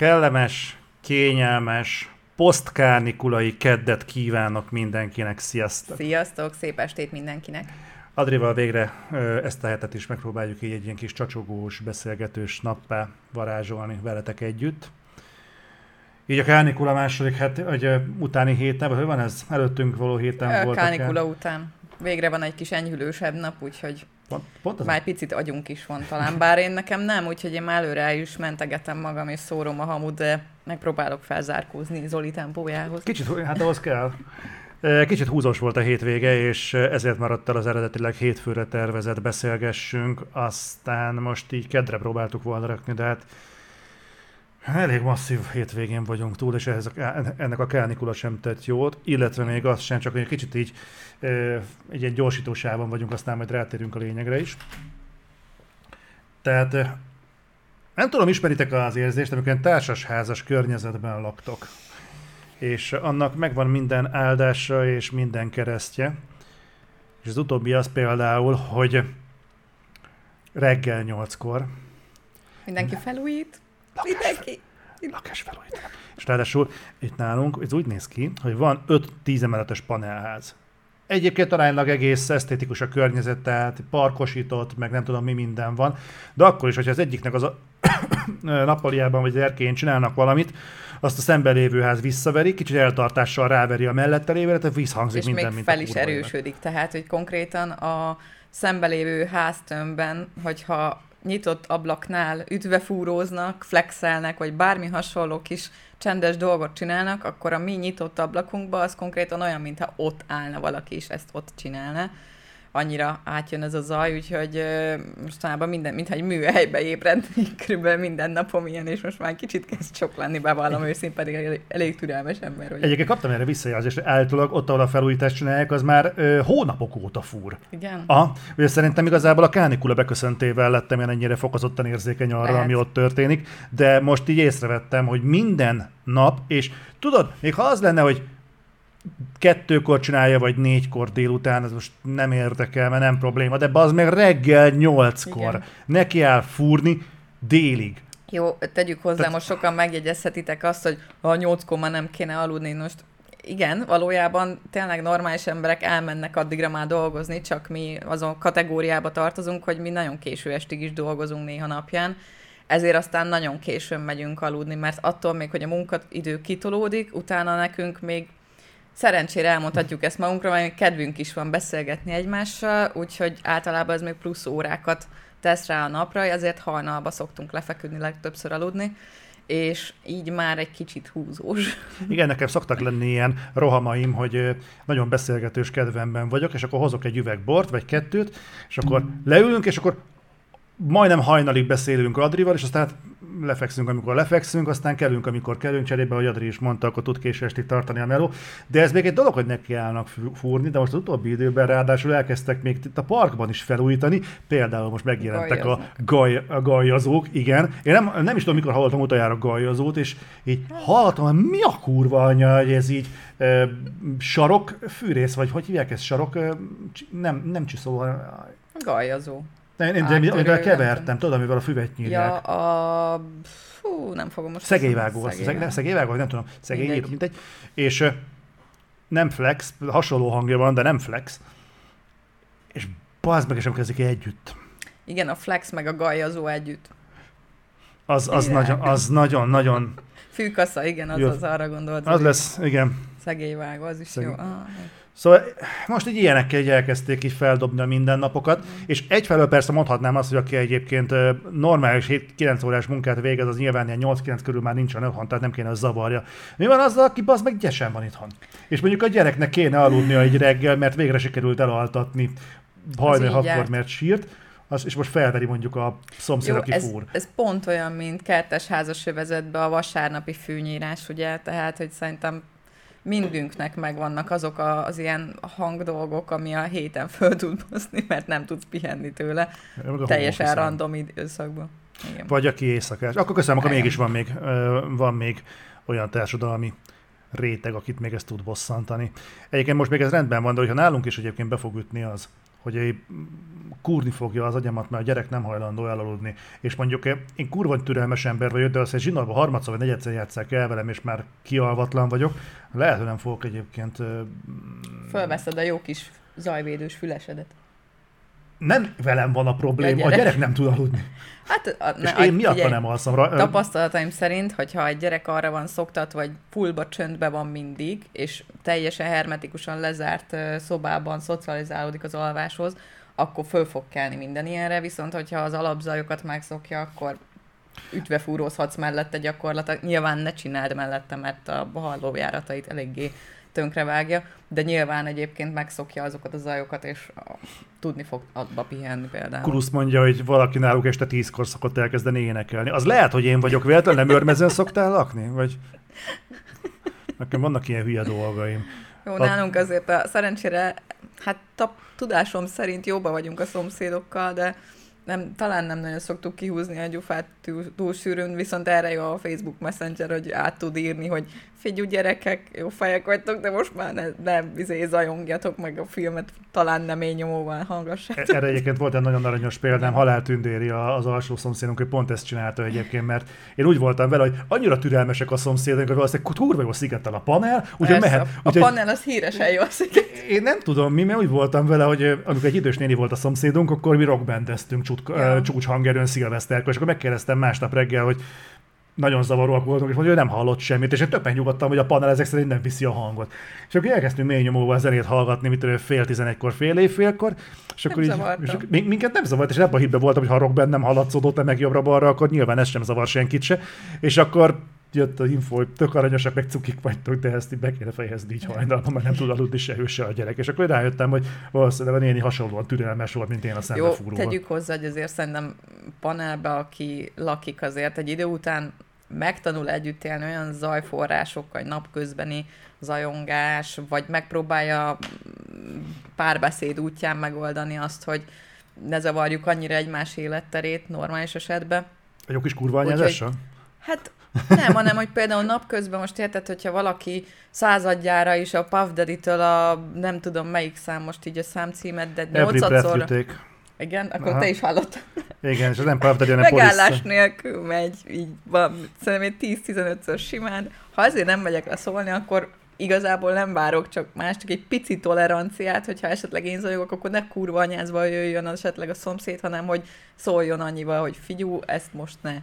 Kellemes, kényelmes, posztkárnikulai keddet kívánok mindenkinek. Sziasztok! Sziasztok, szép estét mindenkinek! Adrival végre ezt a hetet is megpróbáljuk így egy ilyen kis csacsogós, beszélgetős nappá varázsolni veletek együtt. Így a kánikula második het, vagy utáni héten, vagy hogy van ez? Előttünk való héten volt. Kánikula után. Végre van egy kis enyhülősebb nap, úgyhogy Pont, pont már egy picit agyunk is van talán, bár én nekem nem, úgyhogy én már előre is mentegetem magam és szórom a hamut, de megpróbálok felzárkózni Zoli tempójához. Kicsit, hát ahhoz kell. Kicsit húzós volt a hétvége, és ezért maradt el az eredetileg hétfőre tervezett beszélgessünk, aztán most így kedre próbáltuk volna rakni, de hát elég masszív hétvégén vagyunk túl, és ehhez a, ennek a kánikula sem tett jót, illetve még az sem, csak egy kicsit így egy ilyen gyorsítósában vagyunk, aztán majd rátérünk a lényegre is. Tehát nem tudom, ismeritek az érzést, amikor társasházas környezetben laktok, és annak megvan minden áldása és minden keresztje, és az utóbbi az például, hogy reggel nyolckor Mindenki felújít. Lakás, Mindenki. Lakás felújít. És ráadásul itt nálunk ez úgy néz ki, hogy van 5-10 emeletes panelház. Egyébként aránylag egész esztétikus a környezet, tehát parkosított, meg nem tudom mi minden van, de akkor is, hogyha az egyiknek az a nappaliában vagy az erkén csinálnak valamit, azt a szemben lévő ház visszaveri, kicsit eltartással ráveri a mellette lévőre, tehát visszhangzik és minden, még mint fel is erősödik, tehát hogy konkrétan a szembelévő háztömbben, hogyha nyitott ablaknál ütvefúróznak, flexelnek, vagy bármi hasonló kis csendes dolgot csinálnak, akkor a mi nyitott ablakunkba az konkrétan olyan, mintha ott állna valaki, és ezt ott csinálna annyira átjön ez a zaj, úgyhogy mostanában minden, mintha egy műhelybe ébrednék, körülbelül minden napom ilyen, és most már kicsit kezd sok lenni, bevallom őszintén, pedig elég, elég türelmes ember vagyok. Egyébként kaptam erre visszajelzést, hogy állítólag ott, ahol a felújítást csinálják, az már ö, hónapok óta fúr. Igen. Aha, ugye szerintem igazából a kánikula beköszöntével lettem én ennyire fokozottan érzékeny arra, Lehet. ami ott történik, de most így észrevettem, hogy minden nap, és tudod, még ha az lenne, hogy kettőkor csinálja, vagy négykor délután, ez most nem érdekel, mert nem probléma, de az meg reggel nyolckor Igen. neki áll fúrni délig. Jó, tegyük hozzá, Tehát... most sokan megjegyezhetitek azt, hogy a nyolckor már nem kéne aludni, most igen, valójában tényleg normális emberek elmennek addigra már dolgozni, csak mi azon kategóriába tartozunk, hogy mi nagyon késő estig is dolgozunk néha napján, ezért aztán nagyon későn megyünk aludni, mert attól még, hogy a munkaidő kitolódik, utána nekünk még Szerencsére elmondhatjuk ezt magunkra, mert kedvünk is van beszélgetni egymással, úgyhogy általában ez még plusz órákat tesz rá a napra, ezért hajnalba szoktunk lefeküdni legtöbbször aludni és így már egy kicsit húzós. Igen, nekem szoktak lenni ilyen rohamaim, hogy nagyon beszélgetős kedvemben vagyok, és akkor hozok egy üveg bort, vagy kettőt, és akkor leülünk, és akkor majdnem hajnalig beszélünk Adrival, és aztán lefekszünk, amikor lefekszünk, aztán kellünk, amikor kellünk, cserébe, hogy Adri is mondta, akkor tud későstig tartani a meló. De ez még egy dolog, hogy neki állnak fúrni, de most az utóbbi időben ráadásul elkezdtek még itt a parkban is felújítani, például most megjelentek a, gaj, a gajazók, igen. Én nem, nem is tudom, mikor hallottam utoljára gajazót, és így hallottam, hogy mi a kurva anya, hogy ez így e, sarok fűrész, vagy hogy hívják ezt, sarok, e, nem, nem csiszol, Gajazó. Nem, én, én, én kevertem, tudod, amivel a füvet nyírják. Ja, a... Fú, nem fogom most... Szegélyvágó, azt, szegélyvágó. Nem, szegélyvágó, nem tudom, szegély, mindegy. mindegy. És nem flex, hasonló hangja van, de nem flex. És bazd meg, és nem kezdik együtt. Igen, a flex meg a gajazó együtt. Az, az, nagyon, az nagyon, nagyon... Fűkassa, igen, az, jó. az arra gondolt. Az lesz, igen. Szegélyvágó, az is Szegély. jó. Ah, Szóval most így ilyenekkel így elkezdték így feldobni a mindennapokat, mm. és egyfelől persze mondhatnám azt, hogy aki egyébként normális 7-9 órás munkát végez, az nyilván ilyen 8-9 körül már nincsen otthon, tehát nem kéne, hogy zavarja. Mi van azzal, aki az meg gyesen van itthon? És mondjuk a gyereknek kéne aludni egy reggel, mert végre sikerült elaltatni hajnal hatkor, mert sírt, az, és most felveri mondjuk a szomszéd, Jó, aki ez, fúr. ez pont olyan, mint kertes házas övezetbe a vasárnapi fűnyírás, ugye? Tehát, hogy szerintem mindünknek megvannak azok az ilyen hangdolgok, ami a héten föl tud hozni, mert nem tudsz pihenni tőle. Teljesen random időszakban. Igen. Vagy aki éjszakás. Akkor köszönöm, akkor mégis van még, van még olyan társadalmi réteg, akit még ezt tud bosszantani. Egyébként most még ez rendben van, de hogyha nálunk is egyébként be fog ütni az, hogy kúrni fogja az agyamat, mert a gyerek nem hajlandó elaludni. És mondjuk én kurva türelmes ember vagyok, de azt egy zsinórban harmadszor vagy negyedszer játszák el velem, és már kialvatlan vagyok. Lehet, hogy nem fogok egyébként... Fölveszed a jó kis zajvédős fülesedet nem velem van a probléma, a gyerek, a gyerek nem tud aludni. Hát, a, ne, és én miatt nem alszom. Tapasztalataim szerint, hogyha egy gyerek arra van szoktat, vagy fullba csöndbe van mindig, és teljesen hermetikusan lezárt szobában szocializálódik az alváshoz, akkor föl fog kelni minden ilyenre, viszont hogyha az alapzajokat megszokja, akkor ütve fúrózhatsz mellette gyakorlatilag. Nyilván ne csináld mellette, mert a hallójáratait eléggé tönkrevágja, de nyilván egyébként megszokja azokat a zajokat, és tudni fog abba pihenni például. Kulusz mondja, hogy valaki náluk este tízkor szokott elkezdeni énekelni. Az lehet, hogy én vagyok véletlenül, nem örmezen szoktál lakni? Vagy... Nekem vannak ilyen hülye dolgaim. Jó, a... nálunk azért a, szerencsére, hát tap, tudásom szerint jóba vagyunk a szomszédokkal, de nem, talán nem nagyon szoktuk kihúzni a gyufát túl, túl sűrűn, viszont erre jó a Facebook Messenger, hogy át tud írni, hogy figyelj gyerekek, jó fejek vagytok, de most már ne, ne izé, zajongjatok meg a filmet, talán nem én nyomóval hallgassátok. Erre egyébként volt egy nagyon aranyos példám, Halál Tündéri az alsó szomszédunk, hogy pont ezt csinálta egyébként, mert én úgy voltam vele, hogy annyira türelmesek a szomszédok, hogy valószínűleg kurva jó szigetel a panel, úgyhogy mehet. Úgy, a panel az híresen jó sziget. Én nem tudom mi, mert úgy voltam vele, hogy amikor egy idős néni volt a szomszédunk, akkor mi rockbandeztünk ja. csúcs hangerőn szilveszterkor, és akkor megkérdeztem másnap reggel, hogy nagyon zavaróak voltunk, és mondja, hogy nem hallott semmit, és én többen nyugodtam, hogy a panel ezek szerint nem viszi a hangot. És akkor elkezdtünk mély nyomóval zenét hallgatni, mit tudom, fél tizenegykor, fél évfélkor, és akkor nem így, és minket nem zavart, és ebben a hitben voltam, hogy ha rockben nem hallatszódott meg jobbra-balra, akkor nyilván ez sem zavar senkit se. És akkor jött a info, hogy tök aranyosak, meg cukik vagytok, de ezt így be kéne fejezni így hajnalban, mert nem tud aludni se ő, se a gyerek. És akkor rájöttem, hogy valószínűleg a néni hasonlóan türelmes volt, mint én a szembefúróval. Jó, tegyük hozzá, hogy azért szerintem panelbe, aki lakik azért egy idő után megtanul együtt élni olyan zajforrásokkal, napközbeni zajongás, vagy megpróbálja párbeszéd útján megoldani azt, hogy ne zavarjuk annyira egymás életterét normális esetben. Egy jó kis kurva anyázással? Hát nem, hanem, hogy például napközben most érted, hogyha valaki századjára is a Puff Daddy-től a nem tudom melyik szám most így a számcímet, de nyolcadszor... Igen, akkor Aha. te is hallottad. Igen, és az nem Puff Daddy, hanem Megállás polisz. nélkül megy, így van, szerintem egy 10-15-ször simán. Ha azért nem megyek le szólni, akkor igazából nem várok csak más, csak egy pici toleranciát, hogyha esetleg én zajogok, akkor ne kurva anyázva jöjjön esetleg a szomszéd, hanem hogy szóljon annyival, hogy figyú, ezt most ne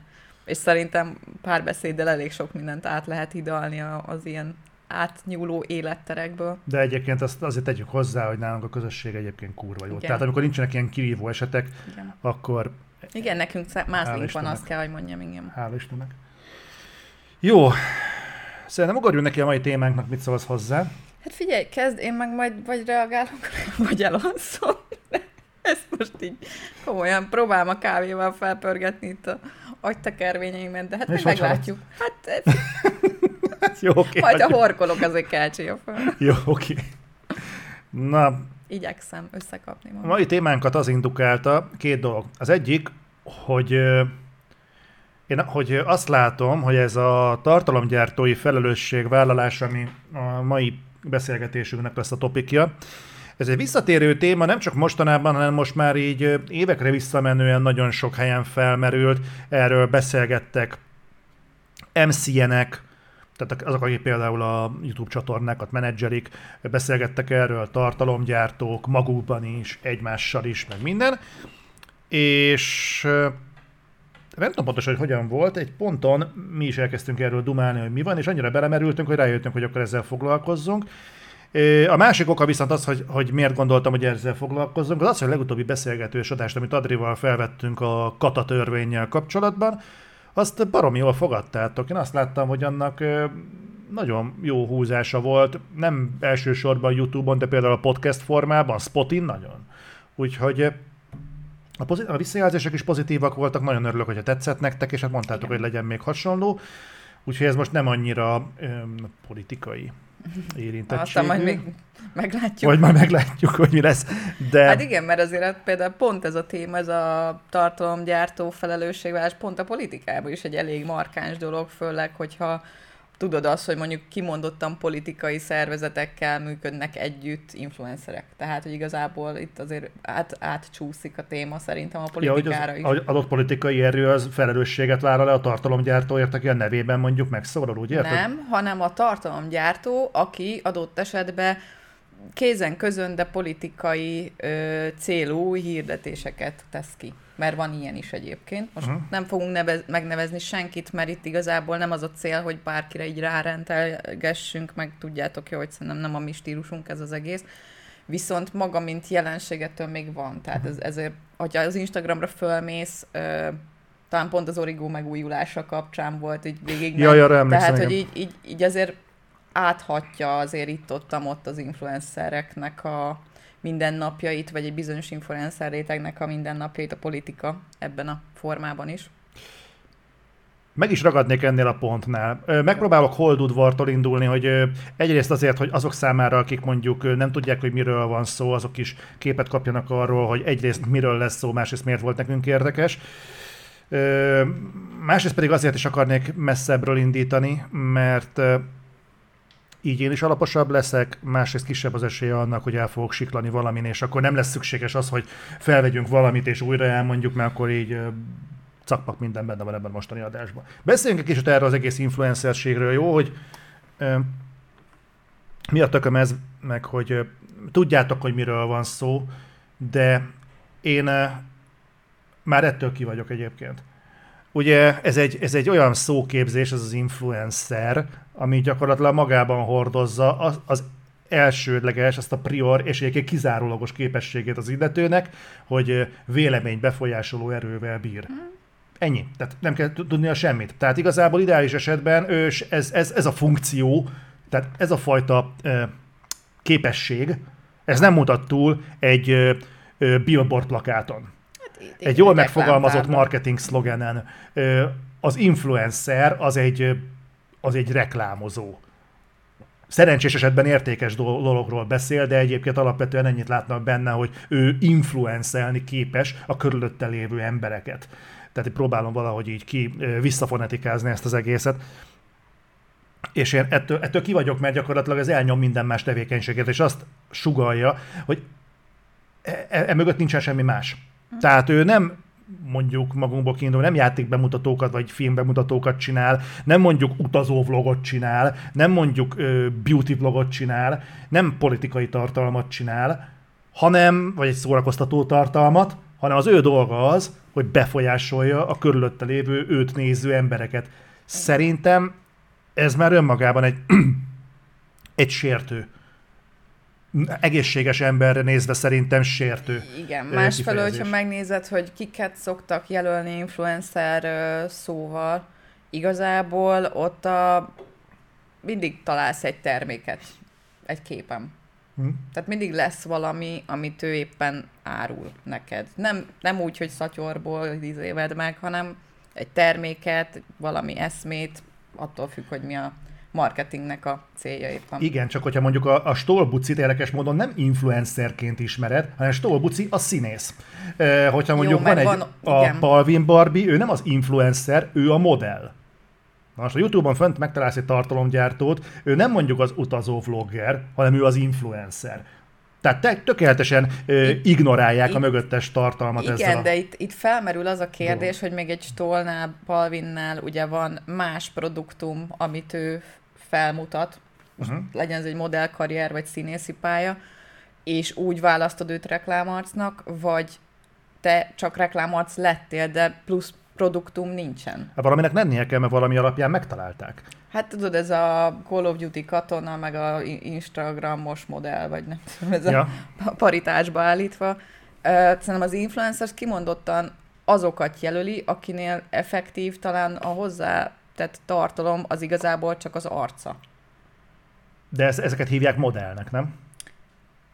és szerintem párbeszéddel elég sok mindent át lehet hidalni az ilyen átnyúló életterekből. De egyébként azt azért tegyük hozzá, hogy nálunk a közösség egyébként kurva jó. Igen. Tehát amikor nincsenek ilyen kirívó esetek, igen. akkor... Igen, nekünk mászlink van, azt kell, hogy mondjam, igen. Hál' Istennek. Jó, szerintem ugorjunk neki a mai témánknak, mit szólsz hozzá? Hát figyelj, kezd, én meg majd vagy reagálok, vagy elalszom. Ezt most így komolyan próbálom a kávéval felpörgetni itt a agytekervényeimet, de hát még meglátjuk. Hát ez... Jó, oké. Majd a horkolok, azért kelcsi fel. Jó, oké. Na, Igyekszem összekapni magam. A mai témánkat az indukálta két dolog. Az egyik, hogy én hogy azt látom, hogy ez a tartalomgyártói felelősségvállalás, ami a mai beszélgetésünknek lesz a topikja, ez egy visszatérő téma, nem csak mostanában, hanem most már így évekre visszamenően nagyon sok helyen felmerült, erről beszélgettek MCN-ek, tehát azok, akik például a YouTube csatornákat menedzserik, beszélgettek erről, tartalomgyártók, magukban is, egymással is, meg minden. És nem tudom pontosan, hogy hogyan volt, egy ponton mi is elkezdtünk erről dumálni, hogy mi van, és annyira belemerültünk, hogy rájöttünk, hogy akkor ezzel foglalkozzunk. A másik oka viszont az, hogy, hogy miért gondoltam, hogy ezzel foglalkozzunk, az az, hogy a legutóbbi beszélgetős adást, amit Adrival felvettünk a kata törvényel kapcsolatban, azt baromi jól fogadtátok. Én azt láttam, hogy annak nagyon jó húzása volt, nem elsősorban YouTube-on, de például a podcast formában, Spotin nagyon. Úgyhogy a, pozit- a visszajelzések is pozitívak voltak, nagyon örülök, hogyha tetszett nektek, és hát mondtátok, Igen. hogy legyen még hasonló. Úgyhogy ez most nem annyira öm, politikai érintettségű. Aztán majd még meglátjuk. Vagy majd meglátjuk, hogy mi lesz. De... Hát igen, mert azért például pont ez a téma, ez a tartalomgyártó felelősségvállás pont a politikában is egy elég markáns dolog, főleg, hogyha tudod azt, hogy mondjuk kimondottan politikai szervezetekkel működnek együtt influencerek. Tehát, hogy igazából itt azért át, átcsúszik a téma szerintem a politikára ja, hogy az, is. adott politikai erő az felelősséget vállal le a tartalomgyártóért, aki a nevében mondjuk megszólal, úgy érted? Nem, hanem a tartalomgyártó, aki adott esetben kézen közön, de politikai ö, célú hirdetéseket tesz ki. Mert van ilyen is egyébként. Most uh-huh. nem fogunk nevez, megnevezni senkit, mert itt igazából nem az a cél, hogy bárkire így rárentelgessünk, meg tudjátok jó, hogy szerintem nem a mi stílusunk ez az egész. Viszont maga, mint jelenségetől még van. Tehát ez, ezért, hogyha az Instagramra fölmész, ö, talán pont az origó megújulása kapcsán volt így végig. Ja, arra Tehát, hogy így, így, így azért áthatja azért itt-ott ott az influencereknek a mindennapjait, vagy egy bizonyos influencer rétegnek a mindennapjait a politika ebben a formában is. Meg is ragadnék ennél a pontnál. Megpróbálok holdudvartól indulni, hogy egyrészt azért, hogy azok számára, akik mondjuk nem tudják, hogy miről van szó, azok is képet kapjanak arról, hogy egyrészt miről lesz szó, másrészt miért volt nekünk érdekes. Másrészt pedig azért is akarnék messzebbről indítani, mert így én is alaposabb leszek, másrészt kisebb az esélye annak, hogy el fogok siklani valamin, és akkor nem lesz szükséges az, hogy felvegyünk valamit, és újra elmondjuk, mert akkor így cakpak minden benne van ebben a mostani adásban. Beszéljünk egy kicsit erről az egész influencerségről, jó, hogy ö, mi a tököm ez, meg hogy ö, tudjátok, hogy miről van szó, de én ö, már ettől ki vagyok egyébként. Ugye ez egy, ez egy olyan szóképzés, ez az influencer, ami gyakorlatilag magában hordozza az, az elsődleges, azt a prior és egyébként kizárólagos képességét az illetőnek, hogy vélemény befolyásoló erővel bír. Mm. Ennyi. Tehát nem kell tudnia semmit. Tehát igazából ideális esetben ős, ez, ez, ez a funkció, tehát ez a fajta ö, képesség, ez nem mutat túl egy ö, ö, billboard plakáton. Hát, egy jól megfogalmazott marketing szlogenen. Ö, az influencer az egy az egy reklámozó. Szerencsés esetben értékes dologról beszél, de egyébként alapvetően ennyit látnak benne, hogy ő influencelni képes a körülötte lévő embereket. Tehát próbálom valahogy így ki visszafonetikázni ezt az egészet. És én ettől, ettől ki vagyok, mert gyakorlatilag ez elnyom minden más tevékenységet, és azt sugalja, hogy e, e, e mögött nincsen semmi más. Tehát ő nem mondjuk magunkból kiindul, nem játékbemutatókat vagy filmbemutatókat csinál, nem mondjuk utazó vlogot csinál, nem mondjuk ö, beauty vlogot csinál, nem politikai tartalmat csinál, hanem, vagy egy szórakoztató tartalmat, hanem az ő dolga az, hogy befolyásolja a körülötte lévő őt néző embereket. Szerintem ez már önmagában egy, egy sértő egészséges emberre nézve szerintem sértő. Igen, másfelől, hogyha megnézed, hogy kiket szoktak jelölni influencer szóval, igazából ott a mindig találsz egy terméket egy képem. Hm. Tehát mindig lesz valami, amit ő éppen árul neked. Nem, nem úgy, hogy szatyorból izéved meg, hanem egy terméket, valami eszmét, attól függ, hogy mi a marketingnek a célja éppen. Igen, csak hogyha mondjuk a, a Stolbucit érdekes módon nem influencerként ismered, hanem Stolbuci a színész. E, hogyha mondjuk Jó, van egy van, a igen. Palvin Barbie, ő nem az influencer, ő a modell. Na most a Youtube-on fönt megtalálsz egy tartalomgyártót, ő nem mondjuk az utazó vlogger, hanem ő az influencer. Tehát te, tökéletesen ö, ignorálják itt, a mögöttes tartalmat igen, ezzel. Igen, de itt, itt felmerül az a kérdés, dolog. hogy még egy Stolnál, Palvinnál ugye van más produktum, amit ő felmutat, uh-huh. legyen ez egy modellkarrier vagy színészi pálya, és úgy választod őt reklámarcnak, vagy te csak reklámarc lettél, de plusz produktum nincsen. Hát valaminek lennie kell, mert valami alapján megtalálták. Hát tudod, ez a Call of Duty katona, meg a Instagramos modell, vagy nem tudom, ez ja. a paritásba állítva. Szerintem az influencers kimondottan azokat jelöli, akinél effektív talán a hozzá tett tartalom az igazából csak az arca. De ez, ezeket hívják modellnek, nem?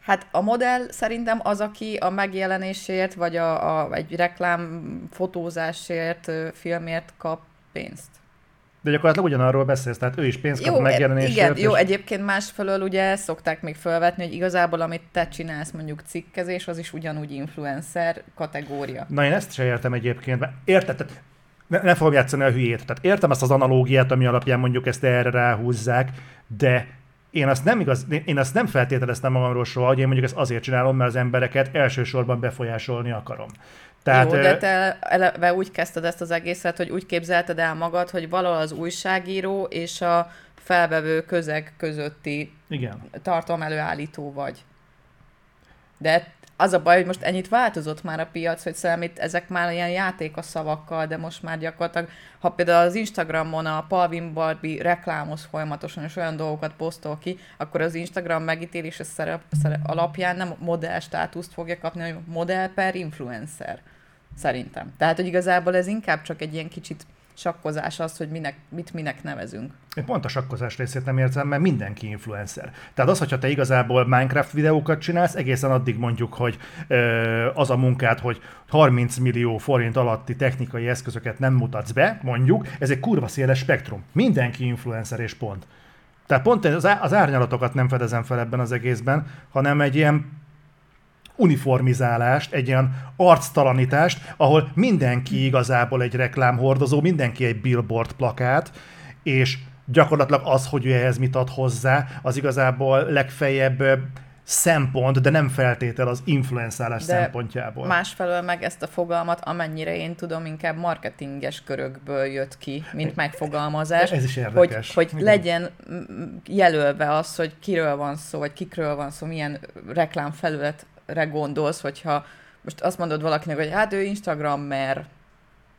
Hát a modell szerintem az, aki a megjelenésért, vagy a, a, egy reklám fotózásért, filmért kap pénzt. De gyakorlatilag ugyanarról beszélsz, tehát ő is pénzt kap jó, megjelenésért. Igen, és... jó, egyébként másfelől ugye szokták még felvetni, hogy igazából amit te csinálsz, mondjuk cikkezés, az is ugyanúgy influencer kategória. Na én ezt se értem egyébként, mert érted, tehát ne, ne fogom játszani a hülyét. Tehát értem ezt az analógiát, ami alapján mondjuk ezt erre ráhúzzák, de én azt nem, igaz, én azt nem feltételeztem magamról soha, hogy én mondjuk ezt azért csinálom, mert az embereket elsősorban befolyásolni akarom. Tehát, Jó, de te eleve úgy kezdted ezt az egészet, hogy úgy képzelted el magad, hogy valahol az újságíró és a felvevő közeg közötti Igen. tartalmelőállító vagy. De az a baj, hogy most ennyit változott már a piac, hogy szerintem itt ezek már ilyen játék a szavakkal, de most már gyakorlatilag, ha például az Instagramon a Palvin Barbie reklámos folyamatosan, és olyan dolgokat posztol ki, akkor az Instagram megítélése szerep, szerep alapján nem modell státuszt fogja kapni, hanem modell per influencer. Szerintem. Tehát, hogy igazából ez inkább csak egy ilyen kicsit sakkozás az, hogy minek, mit minek nevezünk. Én pont a sakkozás részét nem érzem, mert mindenki influencer. Tehát az, hogyha te igazából Minecraft videókat csinálsz, egészen addig mondjuk, hogy ö, az a munkát, hogy 30 millió forint alatti technikai eszközöket nem mutatsz be, mondjuk, ez egy kurva széles spektrum. Mindenki influencer és pont. Tehát pont az árnyalatokat nem fedezem fel ebben az egészben, hanem egy ilyen uniformizálást, egy ilyen arctalanítást, ahol mindenki igazából egy reklámhordozó, mindenki egy billboard plakát, és gyakorlatilag az, hogy ő ehhez mit ad hozzá, az igazából legfeljebb szempont, de nem feltétel az influenzálás de szempontjából. másfelől meg ezt a fogalmat, amennyire én tudom, inkább marketinges körökből jött ki, mint megfogalmazás. Ez is érdekes. Hogy, hogy legyen jelölve az, hogy kiről van szó, vagy kikről van szó, milyen reklámfelület re gondolsz, hogyha most azt mondod valakinek, hogy hát ő Instagrammer,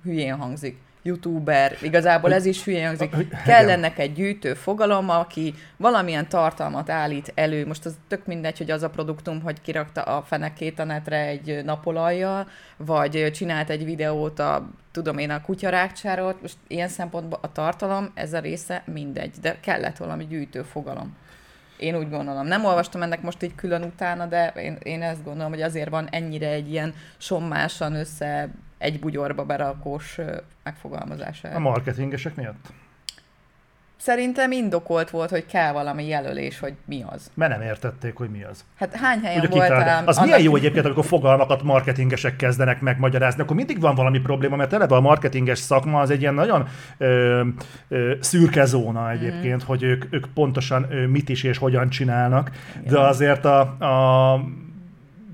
hülyén hangzik, youtuber, igazából ez is hülyén hangzik. Kell ennek egy gyűjtő fogalom, aki valamilyen tartalmat állít elő. Most az tök mindegy, hogy az a produktum, hogy kirakta a fenekét a netre egy napolajjal, vagy csinált egy videót a, tudom én, a kutyarákcsáról. Most ilyen szempontból a tartalom, ez a része mindegy, de kellett valami gyűjtő fogalom. Én úgy gondolom. Nem olvastam ennek most így külön utána, de én, én ezt gondolom, hogy azért van ennyire egy ilyen sommásan össze egy bugyorba berakós megfogalmazása. A marketingesek miatt? Szerintem indokolt volt, hogy kell valami jelölés, hogy mi az. Mert nem értették, hogy mi az. Hát hány helyen Ugye voltál? Az milyen jó egyébként, amikor fogalmakat marketingesek kezdenek megmagyarázni, akkor mindig van valami probléma, mert eleve a marketinges szakma az egy ilyen nagyon ö, ö, szürke zóna egyébként, mm. hogy ők, ők pontosan ö, mit is és hogyan csinálnak, Igen. de azért a, a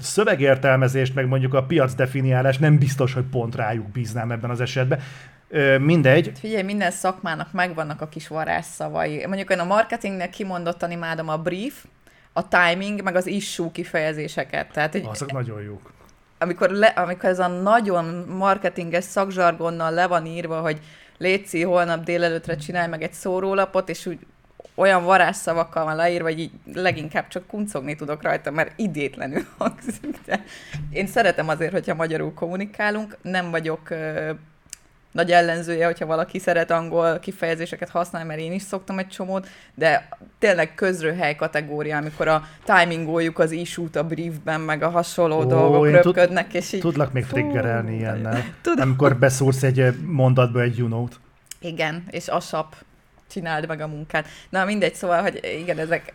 szövegértelmezést, meg mondjuk a piac definiálás nem biztos, hogy pont rájuk bíznám ebben az esetben. Ö, mindegy. Hát figyelj, minden szakmának megvannak a kis varázsszavai. Mondjuk én a marketingnek kimondottan imádom a brief, a timing, meg az issue kifejezéseket. Tehát, hogy Azok nagyon jók. Amikor, le, amikor ez a nagyon marketinges szakzsargonnal le van írva, hogy Léci, holnap délelőtre csinálj meg egy szórólapot, és úgy olyan varázsszavakkal van leírva, hogy így leginkább csak kuncogni tudok rajta, mert idétlenül hangzik. De én szeretem azért, hogyha magyarul kommunikálunk, nem vagyok nagy ellenzője, hogyha valaki szeret angol kifejezéseket használni, mert én is szoktam egy csomót, de tényleg közröhely kategória, amikor a timingoljuk az issue a briefben, meg a hasonló Ó, dolgok röpködnek, és így... Tudlak még triggerelni ilyennel. Tudom. Amikor beszúrsz egy mondatba egy you know-t. Igen, és asap csináld meg a munkát. Na mindegy, szóval, hogy igen, ezek...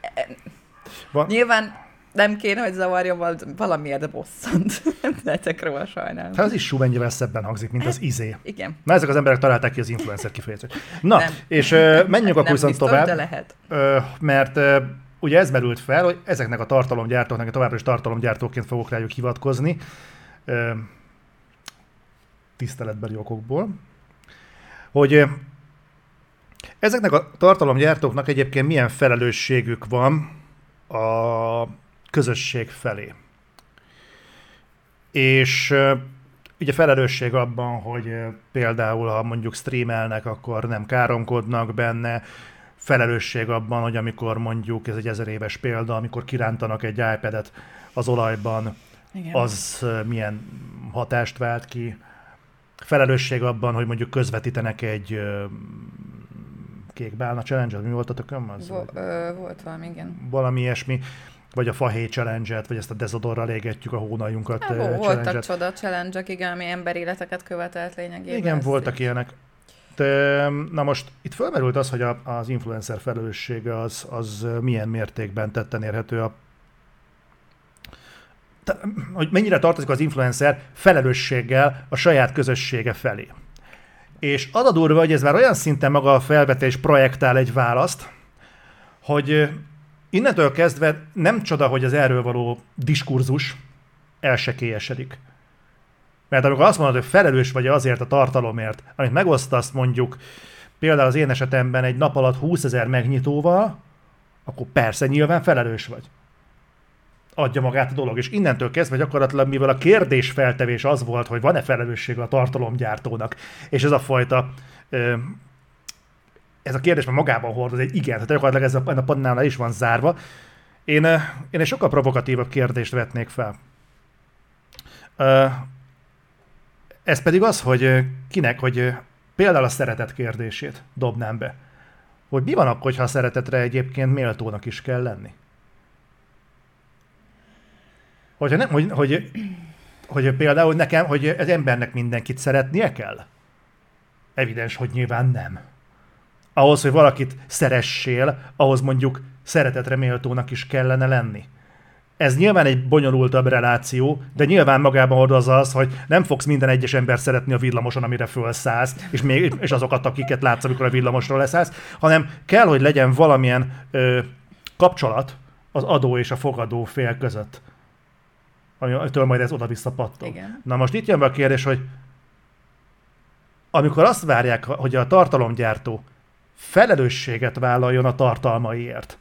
Va- Nyilván nem kéne, hogy zavarjon, valamiért bosszant. Lehetek róla sajnálom. Hát az is mennyivel szebben hangzik, mint az izé. Igen. Na ezek az emberek találták ki az influencer kifejezést. Na, nem. és uh, menjünk akkor viszont tovább. De lehet. Uh, mert uh, ugye ez merült fel, hogy ezeknek a tartalomgyártóknak, továbbra is tartalomgyártóként fogok rájuk hivatkozni, uh, tiszteletbeli okokból, hogy uh, ezeknek a tartalomgyártóknak egyébként milyen felelősségük van a közösség felé. És ugye felelősség abban, hogy például ha mondjuk streamelnek, akkor nem káromkodnak benne, felelősség abban, hogy amikor mondjuk, ez egy ezer éves példa, amikor kirántanak egy iPad-et az olajban, Igen. az milyen hatást vált ki. Felelősség abban, hogy mondjuk közvetítenek egy kék bálna challenge mi volt a tököm? Az, Vo- ö, volt valami, igen. Valami ilyesmi vagy a fahé challenge vagy ezt a dezodorral égetjük a hónajunkat hát, uh, Voltak csoda challenge igen, ami emberéleteket követelt lényegében. Igen, voltak ilyenek. De, na most itt fölmerült az, hogy a, az influencer felelőssége az, az milyen mértékben tetten érhető a hogy mennyire tartozik az influencer felelősséggel a saját közössége felé. És az a durva, hogy ez már olyan szinten maga a felvetés projektál egy választ, hogy innentől kezdve nem csoda, hogy az erről való diskurzus elsekélyesedik. Mert amikor azt mondod, hogy felelős vagy azért a tartalomért, amit megosztasz mondjuk például az én esetemben egy nap alatt 20 ezer megnyitóval, akkor persze nyilván felelős vagy. Adja magát a dolog. És innentől kezdve gyakorlatilag, mivel a kérdés feltevés az volt, hogy van-e felelősség a tartalomgyártónak, és ez a fajta ez a kérdés már magában hordoz egy igen, tehát gyakorlatilag ez a, a pannál is van zárva. Én, én egy sokkal provokatívabb kérdést vetnék fel. Ez pedig az, hogy kinek, hogy például a szeretet kérdését dobnám be. Hogy mi van akkor, ha a szeretetre egyébként méltónak is kell lenni? Hogyha nem, hogy, hogy, hogy például nekem, hogy az embernek mindenkit szeretnie kell? Evidens, hogy nyilván nem. Ahhoz, hogy valakit szeressél, ahhoz mondjuk szeretetre méltónak is kellene lenni ez nyilván egy bonyolultabb reláció, de nyilván magában hordozza az, hogy nem fogsz minden egyes ember szeretni a villamoson, amire fölszállsz, és, még, és azokat, akiket látsz, amikor a villamosról leszállsz, hanem kell, hogy legyen valamilyen ö, kapcsolat az adó és a fogadó fél között. Amitől majd ez oda-vissza pattog. Igen. Na most itt jön be a kérdés, hogy amikor azt várják, hogy a tartalomgyártó felelősséget vállaljon a tartalmaiért.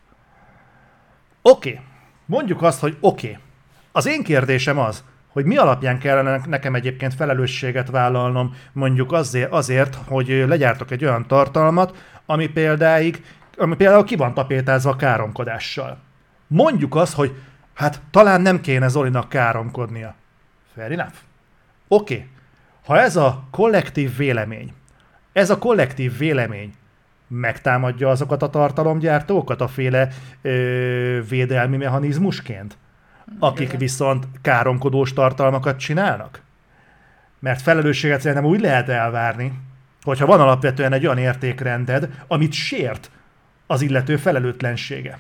Oké, okay Mondjuk azt, hogy oké. Okay. Az én kérdésem az, hogy mi alapján kellene nekem egyébként felelősséget vállalnom mondjuk azért, azért hogy legyártok egy olyan tartalmat, ami példáig, ami például ki van tapétázva káromkodással. Mondjuk azt, hogy hát talán nem kéne Zolinak káromkodnia. Fair enough. Oké. Okay. Ha ez a kollektív vélemény, ez a kollektív vélemény megtámadja azokat a tartalomgyártókat a féle ö, védelmi mechanizmusként, akik Igen. viszont káromkodós tartalmakat csinálnak? Mert felelősséget szerintem úgy lehet elvárni, hogyha van alapvetően egy olyan értékrended, amit sért az illető felelőtlensége.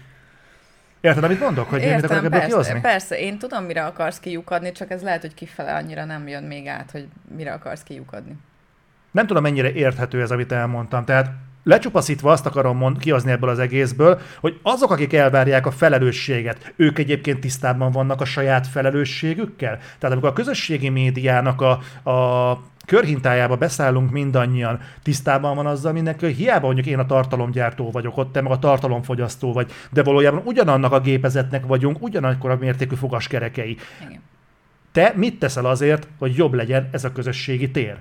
Érted, amit mondok? Hogy Értem, mit akarok persze, kihozni? persze, én tudom, mire akarsz kiukadni, csak ez lehet, hogy kifele annyira nem jön még át, hogy mire akarsz kiukadni. Nem tudom, mennyire érthető ez, amit elmondtam. Tehát lecsupaszítva azt akarom mond, kihozni ebből az egészből, hogy azok, akik elvárják a felelősséget, ők egyébként tisztában vannak a saját felelősségükkel? Tehát amikor a közösségi médiának a, a körhintájába beszállunk mindannyian, tisztában van azzal mindenki, hogy hiába mondjuk én a tartalomgyártó vagyok ott, te meg a tartalomfogyasztó vagy, de valójában ugyanannak a gépezetnek vagyunk, ugyanakkor a mértékű fogaskerekei. Igen. Te mit teszel azért, hogy jobb legyen ez a közösségi tér?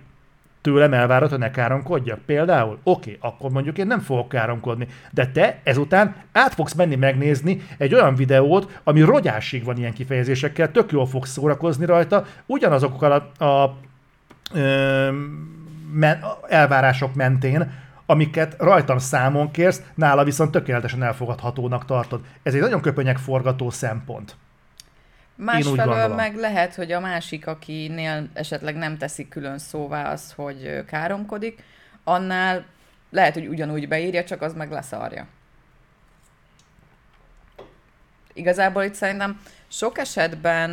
Tőlem elvárod, hogy ne káromkodjak? Például? Oké, okay, akkor mondjuk én nem fogok káromkodni. De te ezután át fogsz menni megnézni egy olyan videót, ami rogyásig van ilyen kifejezésekkel, tök jól fogsz szórakozni rajta, ugyanazokkal a, a, a men, elvárások mentén, amiket rajtam számon kérsz, nála viszont tökéletesen elfogadhatónak tartod. Ez egy nagyon köpönyek forgató szempont. Másfelől meg lehet, hogy a másik, akinél esetleg nem teszik külön szóvá az, hogy káromkodik, annál lehet, hogy ugyanúgy beírja, csak az meg leszarja. Igazából itt szerintem sok esetben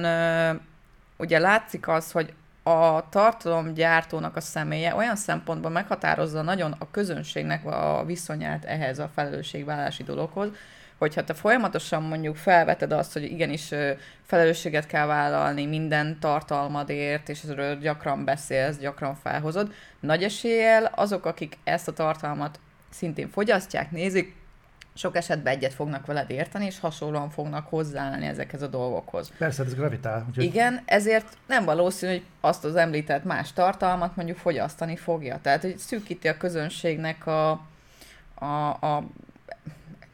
ugye látszik az, hogy a tartalomgyártónak a személye olyan szempontból meghatározza nagyon a közönségnek a viszonyát ehhez a felelősségvállási dologhoz, hogyha te folyamatosan mondjuk felveted azt, hogy igenis felelősséget kell vállalni minden tartalmadért, és erről gyakran beszélsz, gyakran felhozod, nagy eséllyel azok, akik ezt a tartalmat szintén fogyasztják, nézik, sok esetben egyet fognak veled érteni, és hasonlóan fognak hozzáállni ezekhez a dolgokhoz. Persze, ez gravitál. Úgyhogy... Igen, ezért nem valószínű, hogy azt az említett más tartalmat mondjuk fogyasztani fogja. Tehát, hogy szűkíti a közönségnek a, a, a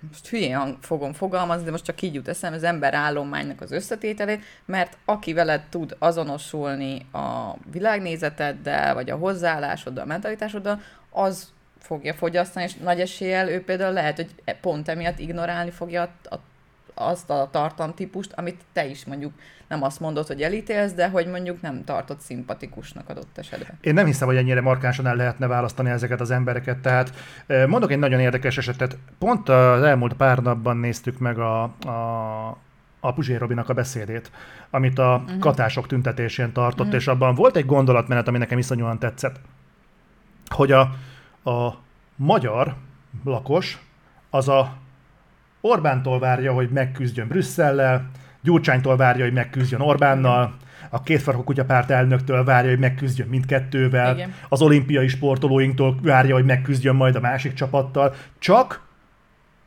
most hülyén fogom fogalmazni, de most csak így jut eszem, az ember állománynak az összetételét, mert aki veled tud azonosulni a világnézeteddel, vagy a hozzáállásoddal, a mentalitásoddal, az fogja fogyasztani, és nagy eséllyel ő például lehet, hogy pont emiatt ignorálni fogja a, azt a tartalomtípust, amit te is mondjuk nem azt mondod, hogy elítélsz, de hogy mondjuk nem tartott szimpatikusnak adott esetben. Én nem hiszem, hogy ennyire markánsan el lehetne választani ezeket az embereket. Tehát mondok egy nagyon érdekes esetet. Pont az elmúlt pár napban néztük meg a, a a Puzsé Robinak a beszédét, amit a uh-huh. katások tüntetésén tartott, uh-huh. és abban volt egy gondolatmenet, ami nekem iszonyúan tetszett. hogy a, a magyar lakos az a Orbántól várja, hogy megküzdjön Brüsszellel, Gyurcsánytól várja, hogy megküzdjön Orbánnal, a kétfarkú kutyapárt elnöktől várja, hogy megküzdjön mindkettővel, Igen. az olimpiai sportolóinktól várja, hogy megküzdjön majd a másik csapattal, csak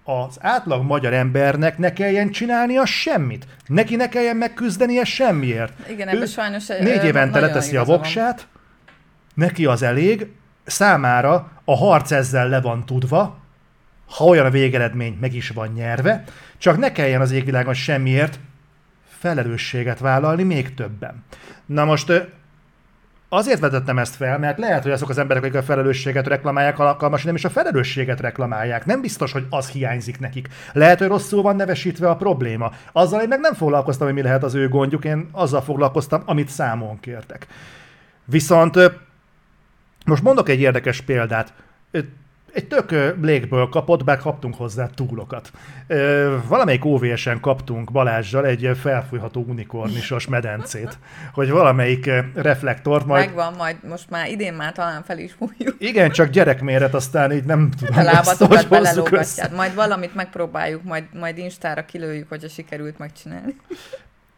az átlag magyar embernek ne kelljen csinálnia semmit. Neki ne kelljen megküzdenie semmiért. Igen, ebben sajnos, Négy évente leteszi a voksát, neki az elég, számára a harc ezzel le van tudva, ha olyan a végeredmény, meg is van nyerve, csak ne kelljen az égvilágon semmiért felelősséget vállalni még többen. Na most azért vetettem ezt fel, mert lehet, hogy azok az emberek, akik a felelősséget reklamálják alkalmas, nem is a felelősséget reklamálják. Nem biztos, hogy az hiányzik nekik. Lehet, hogy rosszul van nevesítve a probléma. Azzal én meg nem foglalkoztam, hogy mi lehet az ő gondjuk, én azzal foglalkoztam, amit számon kértek. Viszont most mondok egy érdekes példát. Egy tök ö, légből kapott, bár kaptunk hozzá túlokat. Ö, Valamelyik OVS-en kaptunk Balázsjal egy felfújható unikornisos medencét, hogy valamelyik reflektort majd... Megvan, majd most már idén már talán fel is fújjuk. Igen, csak gyerekméret, aztán így nem tudom. A lábatokat belelógatját. Majd valamit megpróbáljuk, majd, majd Instára kilőjük, hogyha sikerült megcsinálni.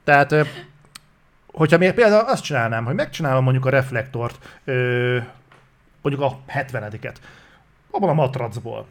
Tehát, hogyha még például azt csinálnám, hogy megcsinálom mondjuk a reflektort, mondjuk a 70-et, abban a matracból.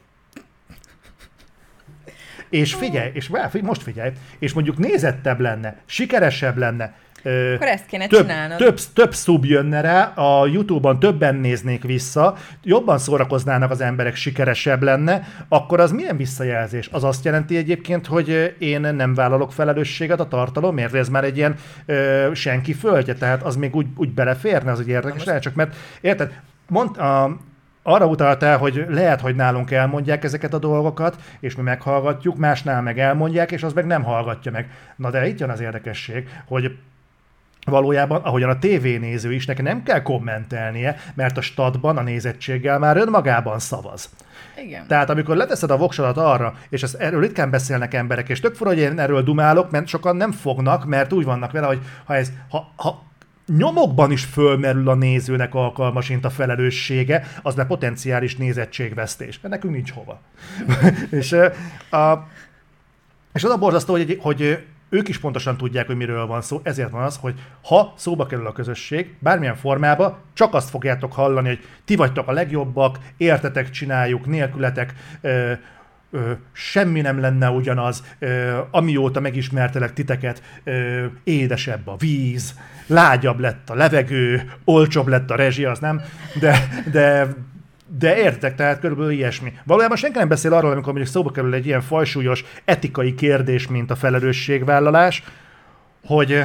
És figyelj, és most figyelj, és mondjuk nézettebb lenne, sikeresebb lenne, ö, Akkor ezt kéne több, csinálnod. több, több szub jönne rá, a Youtube-on többen néznék vissza, jobban szórakoznának az emberek, sikeresebb lenne, akkor az milyen visszajelzés? Az azt jelenti egyébként, hogy én nem vállalok felelősséget a tartalomért, ez már egy ilyen ö, senki földje, tehát az még úgy, úgy beleférne, az egy érdekes lehet, csak mert érted, mond, a, arra utaltál, hogy lehet, hogy nálunk elmondják ezeket a dolgokat, és mi meghallgatjuk, másnál meg elmondják, és az meg nem hallgatja meg. Na de itt jön az érdekesség, hogy valójában, ahogyan a tévénéző is, neki nem kell kommentelnie, mert a statban a nézettséggel már önmagában szavaz. Igen. Tehát amikor leteszed a voksalat arra, és ezt erről ritkán beszélnek emberek, és tök fura, hogy én erről dumálok, mert sokan nem fognak, mert úgy vannak vele, hogy ha ez, ha, ha nyomokban is fölmerül a nézőnek alkalmasint a felelőssége, az már potenciális nézettségvesztés, mert nekünk nincs hova. és, a, és az a borzasztó, hogy, hogy ők is pontosan tudják, hogy miről van szó, ezért van az, hogy ha szóba kerül a közösség, bármilyen formában, csak azt fogjátok hallani, hogy ti vagytok a legjobbak, értetek, csináljuk, nélkületek, ö, ö, semmi nem lenne ugyanaz, ö, amióta megismertelek titeket, ö, édesebb a víz, lágyabb lett a levegő, olcsóbb lett a rezsi, az nem, de, de de értek, tehát körülbelül ilyesmi. Valójában senki nem beszél arról, amikor mondjuk szóba kerül egy ilyen fajsúlyos etikai kérdés, mint a felelősségvállalás, hogy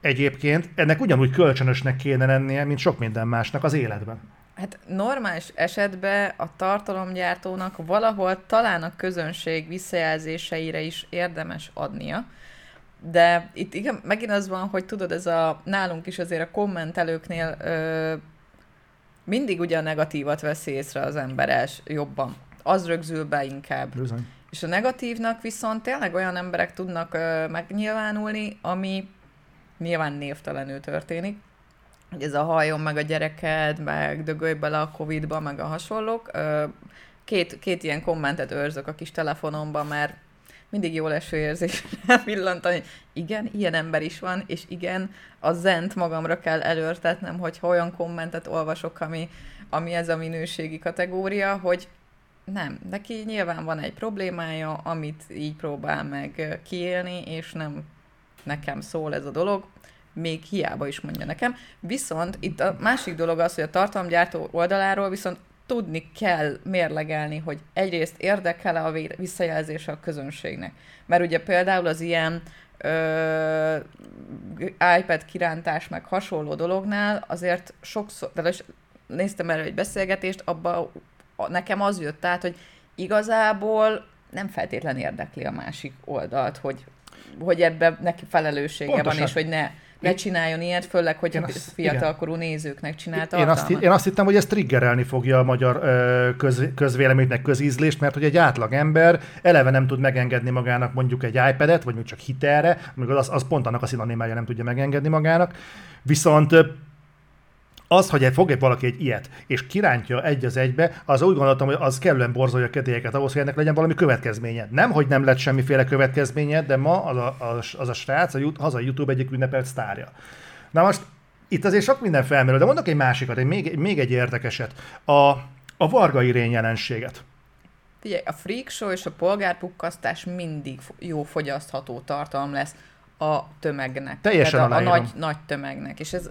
egyébként ennek ugyanúgy kölcsönösnek kéne lennie, mint sok minden másnak az életben. Hát normális esetben a tartalomgyártónak valahol talán a közönség visszajelzéseire is érdemes adnia, de itt igen, megint az van, hogy tudod, ez a nálunk is azért a kommentelőknél ö, mindig ugye a negatívat veszi észre az ember els, jobban. Az rögzül be inkább. Bizony. És a negatívnak viszont tényleg olyan emberek tudnak ö, megnyilvánulni, ami nyilván névtelenül történik, hogy ez a halljon meg a gyereked, meg dögölj bele a Covid-ba, meg a hasonlók. Két, két ilyen kommentet őrzök a kis telefonomban, mert mindig jó leső érzés villantani, igen, ilyen ember is van, és igen, a zent magamra kell előrtetnem, hogy olyan kommentet olvasok, ami, ami ez a minőségi kategória, hogy nem, neki nyilván van egy problémája, amit így próbál meg kiélni, és nem nekem szól ez a dolog, még hiába is mondja nekem. Viszont itt a másik dolog az, hogy a tartalomgyártó oldaláról viszont tudni kell mérlegelni, hogy egyrészt érdekel-e a visszajelzése a közönségnek. Mert ugye például az ilyen ö, iPad kirántás meg hasonló dolognál azért sokszor, de néztem erre egy beszélgetést, abba nekem az jött át, hogy igazából nem feltétlen érdekli a másik oldalt, hogy, hogy ebben neki felelőssége Pontosan. van, és hogy ne, ne csináljon ilyet, főleg, hogy Én a azt- fiatalkorú nézőknek csinál Én azt, én azt hittem, hogy ez triggerelni fogja a magyar köz, közvéleményt, meg közízlést, mert hogy egy átlag ember eleve nem tud megengedni magának mondjuk egy iPad-et, vagy mondjuk csak hitelre, amikor az, az pont annak a szinonimája nem tudja megengedni magának. Viszont az, hogy fog egy valaki egy ilyet, és kirántja egy az egybe, az úgy gondoltam, hogy az kellően borzolja a kedélyeket ahhoz, hogy ennek legyen valami következménye. Nem, hogy nem lett semmiféle következménye, de ma az a, az, az a srác a hazai YouTube egyik ünnepelt sztárja. Na most itt azért sok minden felmerül, de mondok egy másikat, egy, még, még egy érdekeset. A, a Varga Irén jelenséget. Figyelj, a freak show és a polgárpukkasztás mindig jó fogyasztható tartalom lesz a tömegnek. Teljesen a, a nagy, nagy tömegnek. És ez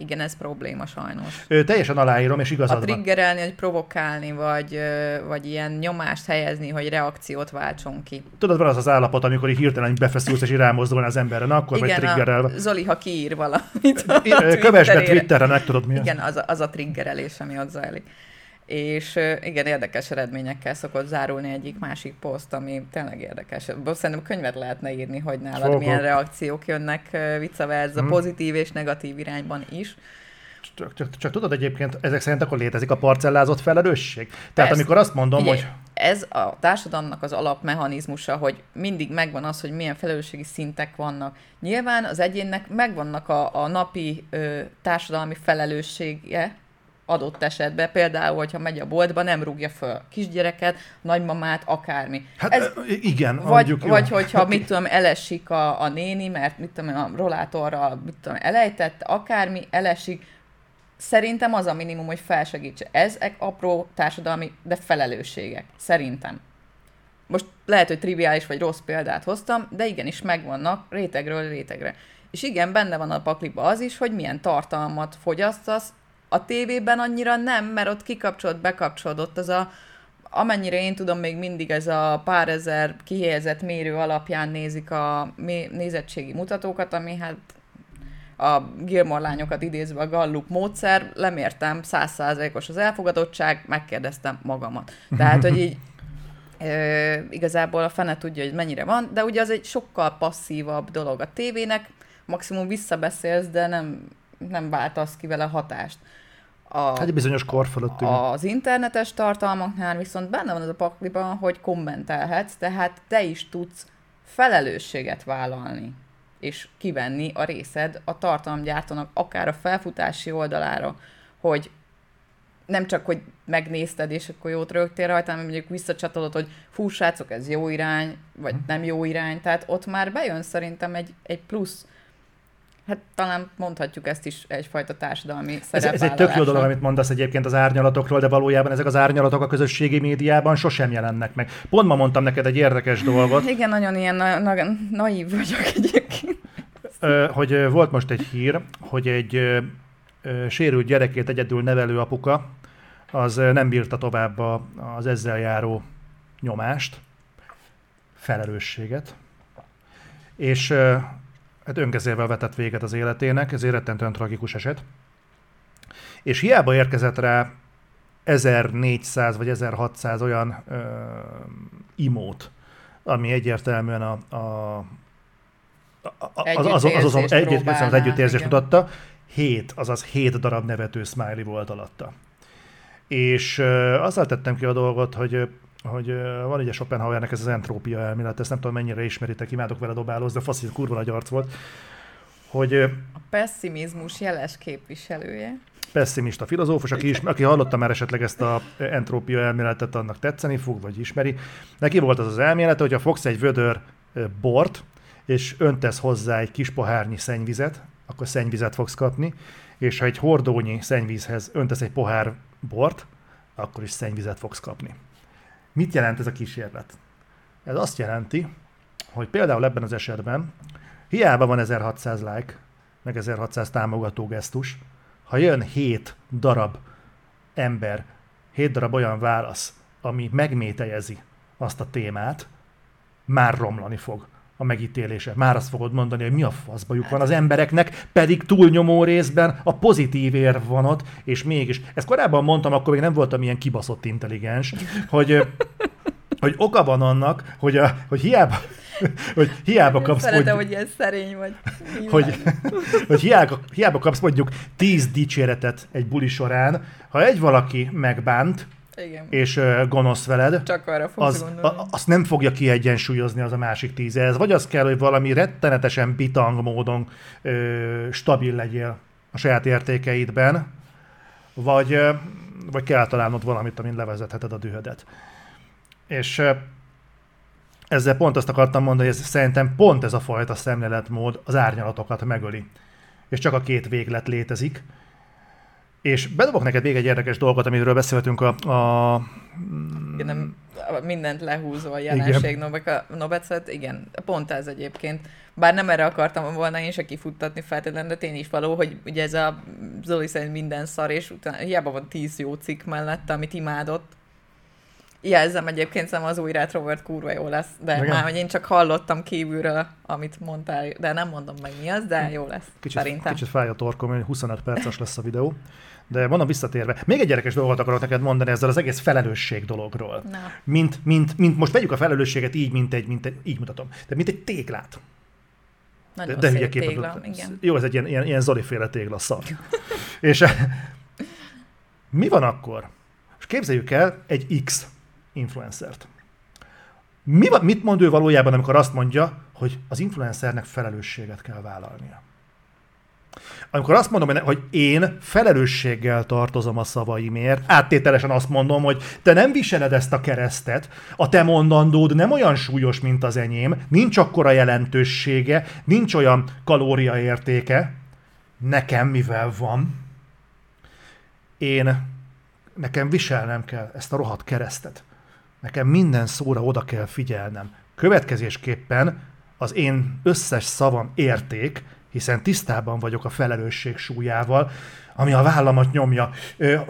igen, ez probléma sajnos. Ő, teljesen aláírom, és igazad A triggerelni, hogy provokálni, vagy, vagy ilyen nyomást helyezni, hogy reakciót váltson ki. Tudod, van az az állapot, amikor így hirtelen befeszülsz, és rámozdulni az emberre, na akkor igen, vagy triggerelve. A Zoli, ha kiír valamit. Kövesd be Twitterre, meg tudod mi. Igen, az a, az a triggerelés, ami ott zajlik és igen, érdekes eredményekkel szokott zárulni egyik másik poszt, ami tényleg érdekes. Szerintem könyvet lehetne írni, hogy nálad Fogok. milyen reakciók jönnek vice versa, hmm. pozitív és negatív irányban is. Csak, csak, csak tudod egyébként, ezek szerint akkor létezik a parcellázott felelősség? Tehát Persze. amikor azt mondom, Figyelj, hogy... Ez a társadalomnak az alapmechanizmusa, hogy mindig megvan az, hogy milyen felelősségi szintek vannak. Nyilván az egyénnek megvannak a, a napi ö, társadalmi felelőssége, adott esetben, például, hogyha megy a boltba, nem rúgja föl kisgyereket, nagymamát, akármi. Hát Ez, igen, vagy, mondjuk, vagy jó. hogyha, mit tudom, elesik a, a néni, mert mit tudom, a rolátorral, mit tudom, elejtett, akármi, elesik, szerintem az a minimum, hogy felsegítse. Ezek apró társadalmi, de felelősségek. Szerintem. Most lehet, hogy triviális vagy rossz példát hoztam, de igenis megvannak rétegről rétegre. És igen, benne van a pakliba az is, hogy milyen tartalmat fogyasztasz, a tévében annyira nem, mert ott kikapcsolt, bekapcsolódott az a, amennyire én tudom, még mindig ez a pár ezer kihelyezett mérő alapján nézik a nézettségi mutatókat, ami hát a Gilmore lányokat idézve a Gallup módszer, lemértem százszázalékos az elfogadottság, megkérdeztem magamat. Tehát, hogy így e, igazából a fene tudja, hogy mennyire van, de ugye az egy sokkal passzívabb dolog a tévének, maximum visszabeszélsz, de nem, nem váltasz ki vele hatást. A, hát egy bizonyos kor fölött. Az internetes tartalmaknál viszont benne van az a pakliban, hogy kommentelhetsz, tehát te is tudsz felelősséget vállalni és kivenni a részed a tartalomgyártónak, akár a felfutási oldalára, hogy nem csak, hogy megnézted, és akkor jót rögtél rajta, hanem mondjuk visszacsatolod, hogy fú, srácok, ez jó irány, vagy mhm. nem jó irány. Tehát ott már bejön szerintem egy, egy plusz Hát talán mondhatjuk ezt is egyfajta társadalmi ez, ez egy tök jó dolog, amit mondasz egyébként az árnyalatokról, de valójában ezek az árnyalatok a közösségi médiában sosem jelennek meg. Pont ma mondtam neked egy érdekes dolgot. Igen, nagyon ilyen na- na- naív vagyok egyébként. hogy volt most egy hír, hogy egy sérült gyerekét egyedül nevelő apuka, az nem bírta tovább az ezzel járó nyomást, felelősséget, és hát önkezével vetett véget az életének, ez rettentően tragikus eset. És hiába érkezett rá 1400 vagy 1600 olyan ö, imót, ami egyértelműen a, a, a, az, az, az, az, az, együtt, az együttérzést mutatta, 7, azaz 7 darab nevető smiley volt alatta. És ö, azzal tettem ki a dolgot, hogy hogy van ugye Schopenhauernek ez az entrópia elmélet, ezt nem tudom mennyire ismeritek, imádok vele dobálózni, de faszít kurva nagy arc volt, hogy... A pessimizmus jeles képviselője. Pessimista filozófus, aki, is, aki hallotta már esetleg ezt a entrópia elméletet, annak tetszeni fog, vagy ismeri. Neki volt az az elmélete, hogyha fogsz egy vödör bort, és öntesz hozzá egy kis pohárnyi szennyvizet, akkor szennyvizet fogsz kapni, és ha egy hordónyi szennyvízhez öntesz egy pohár bort, akkor is szennyvizet fogsz kapni. Mit jelent ez a kísérlet? Ez azt jelenti, hogy például ebben az esetben hiába van 1600 like, meg 1600 támogató gesztus, ha jön 7 darab ember, 7 darab olyan válasz, ami megmételjezi azt a témát, már romlani fog a megítélése. Már azt fogod mondani, hogy mi a faszbajuk van az embereknek, pedig túlnyomó részben a pozitív érv van ott, és mégis. Ezt korábban mondtam, akkor még nem voltam ilyen kibaszott intelligens, hogy, hogy oka van annak, hogy, a, hogy hiába, hogy hiába kapsz... Szeretem, hogy ilyen szerény vagy. hogy, hogy hiába, hiába kapsz mondjuk tíz dicséretet egy buli során, ha egy valaki megbánt, igen. és uh, gonosz veled, Csak arra fogsz az, a, azt nem fogja kiegyensúlyozni az a másik tízez. Vagy az kell, hogy valami rettenetesen bitang módon ö, stabil legyél a saját értékeidben, vagy, vagy kell találnod valamit, amin levezetheted a dühödet. És ezzel pont azt akartam mondani, hogy ez, szerintem pont ez a fajta szemléletmód az árnyalatokat megöli. És csak a két véglet létezik. És bedobok neked még egy érdekes dolgot, amiről beszéltünk a... a nem, mindent lehúzó a jelenség Nobecet, igen, pont ez egyébként. Bár nem erre akartam volna én se kifuttatni feltétlenül, de tény is való, hogy ugye ez a Zoli szerint minden szar, és utána hiába van tíz jó cikk mellette, amit imádott, Jelzem egyébként, szerintem az új Robert kurva jó lesz, de Igen. már hogy én csak hallottam kívülről, amit mondtál, de nem mondom meg mi az, de jó lesz, kicsit, szerintem. Kicsit fáj a torkom, hogy 25 perces lesz a videó. De mondom visszatérve, még egy gyerekes dolgot akarok neked mondani ezzel az egész felelősség dologról. Na. Mint, mint, mint, most vegyük a felelősséget így, mint egy, mint egy így mutatom, de mint egy téglát. Nagyon de, de szép tégla, igen. Jó, ez egy ilyen, ilyen, ilyen Zoli-féle tégla szar. És mi van akkor? És képzeljük el egy X influencert. Mi, mit mond ő valójában, amikor azt mondja, hogy az influencernek felelősséget kell vállalnia? Amikor azt mondom, hogy én felelősséggel tartozom a szavaimért, áttételesen azt mondom, hogy te nem viseled ezt a keresztet, a te mondandód nem olyan súlyos, mint az enyém, nincs akkora jelentősége, nincs olyan kalóriaértéke, nekem mivel van, én, nekem viselnem kell ezt a rohadt keresztet. Nekem minden szóra oda kell figyelnem. Következésképpen az én összes szavam érték, hiszen tisztában vagyok a felelősség súlyával, ami a vállamat nyomja.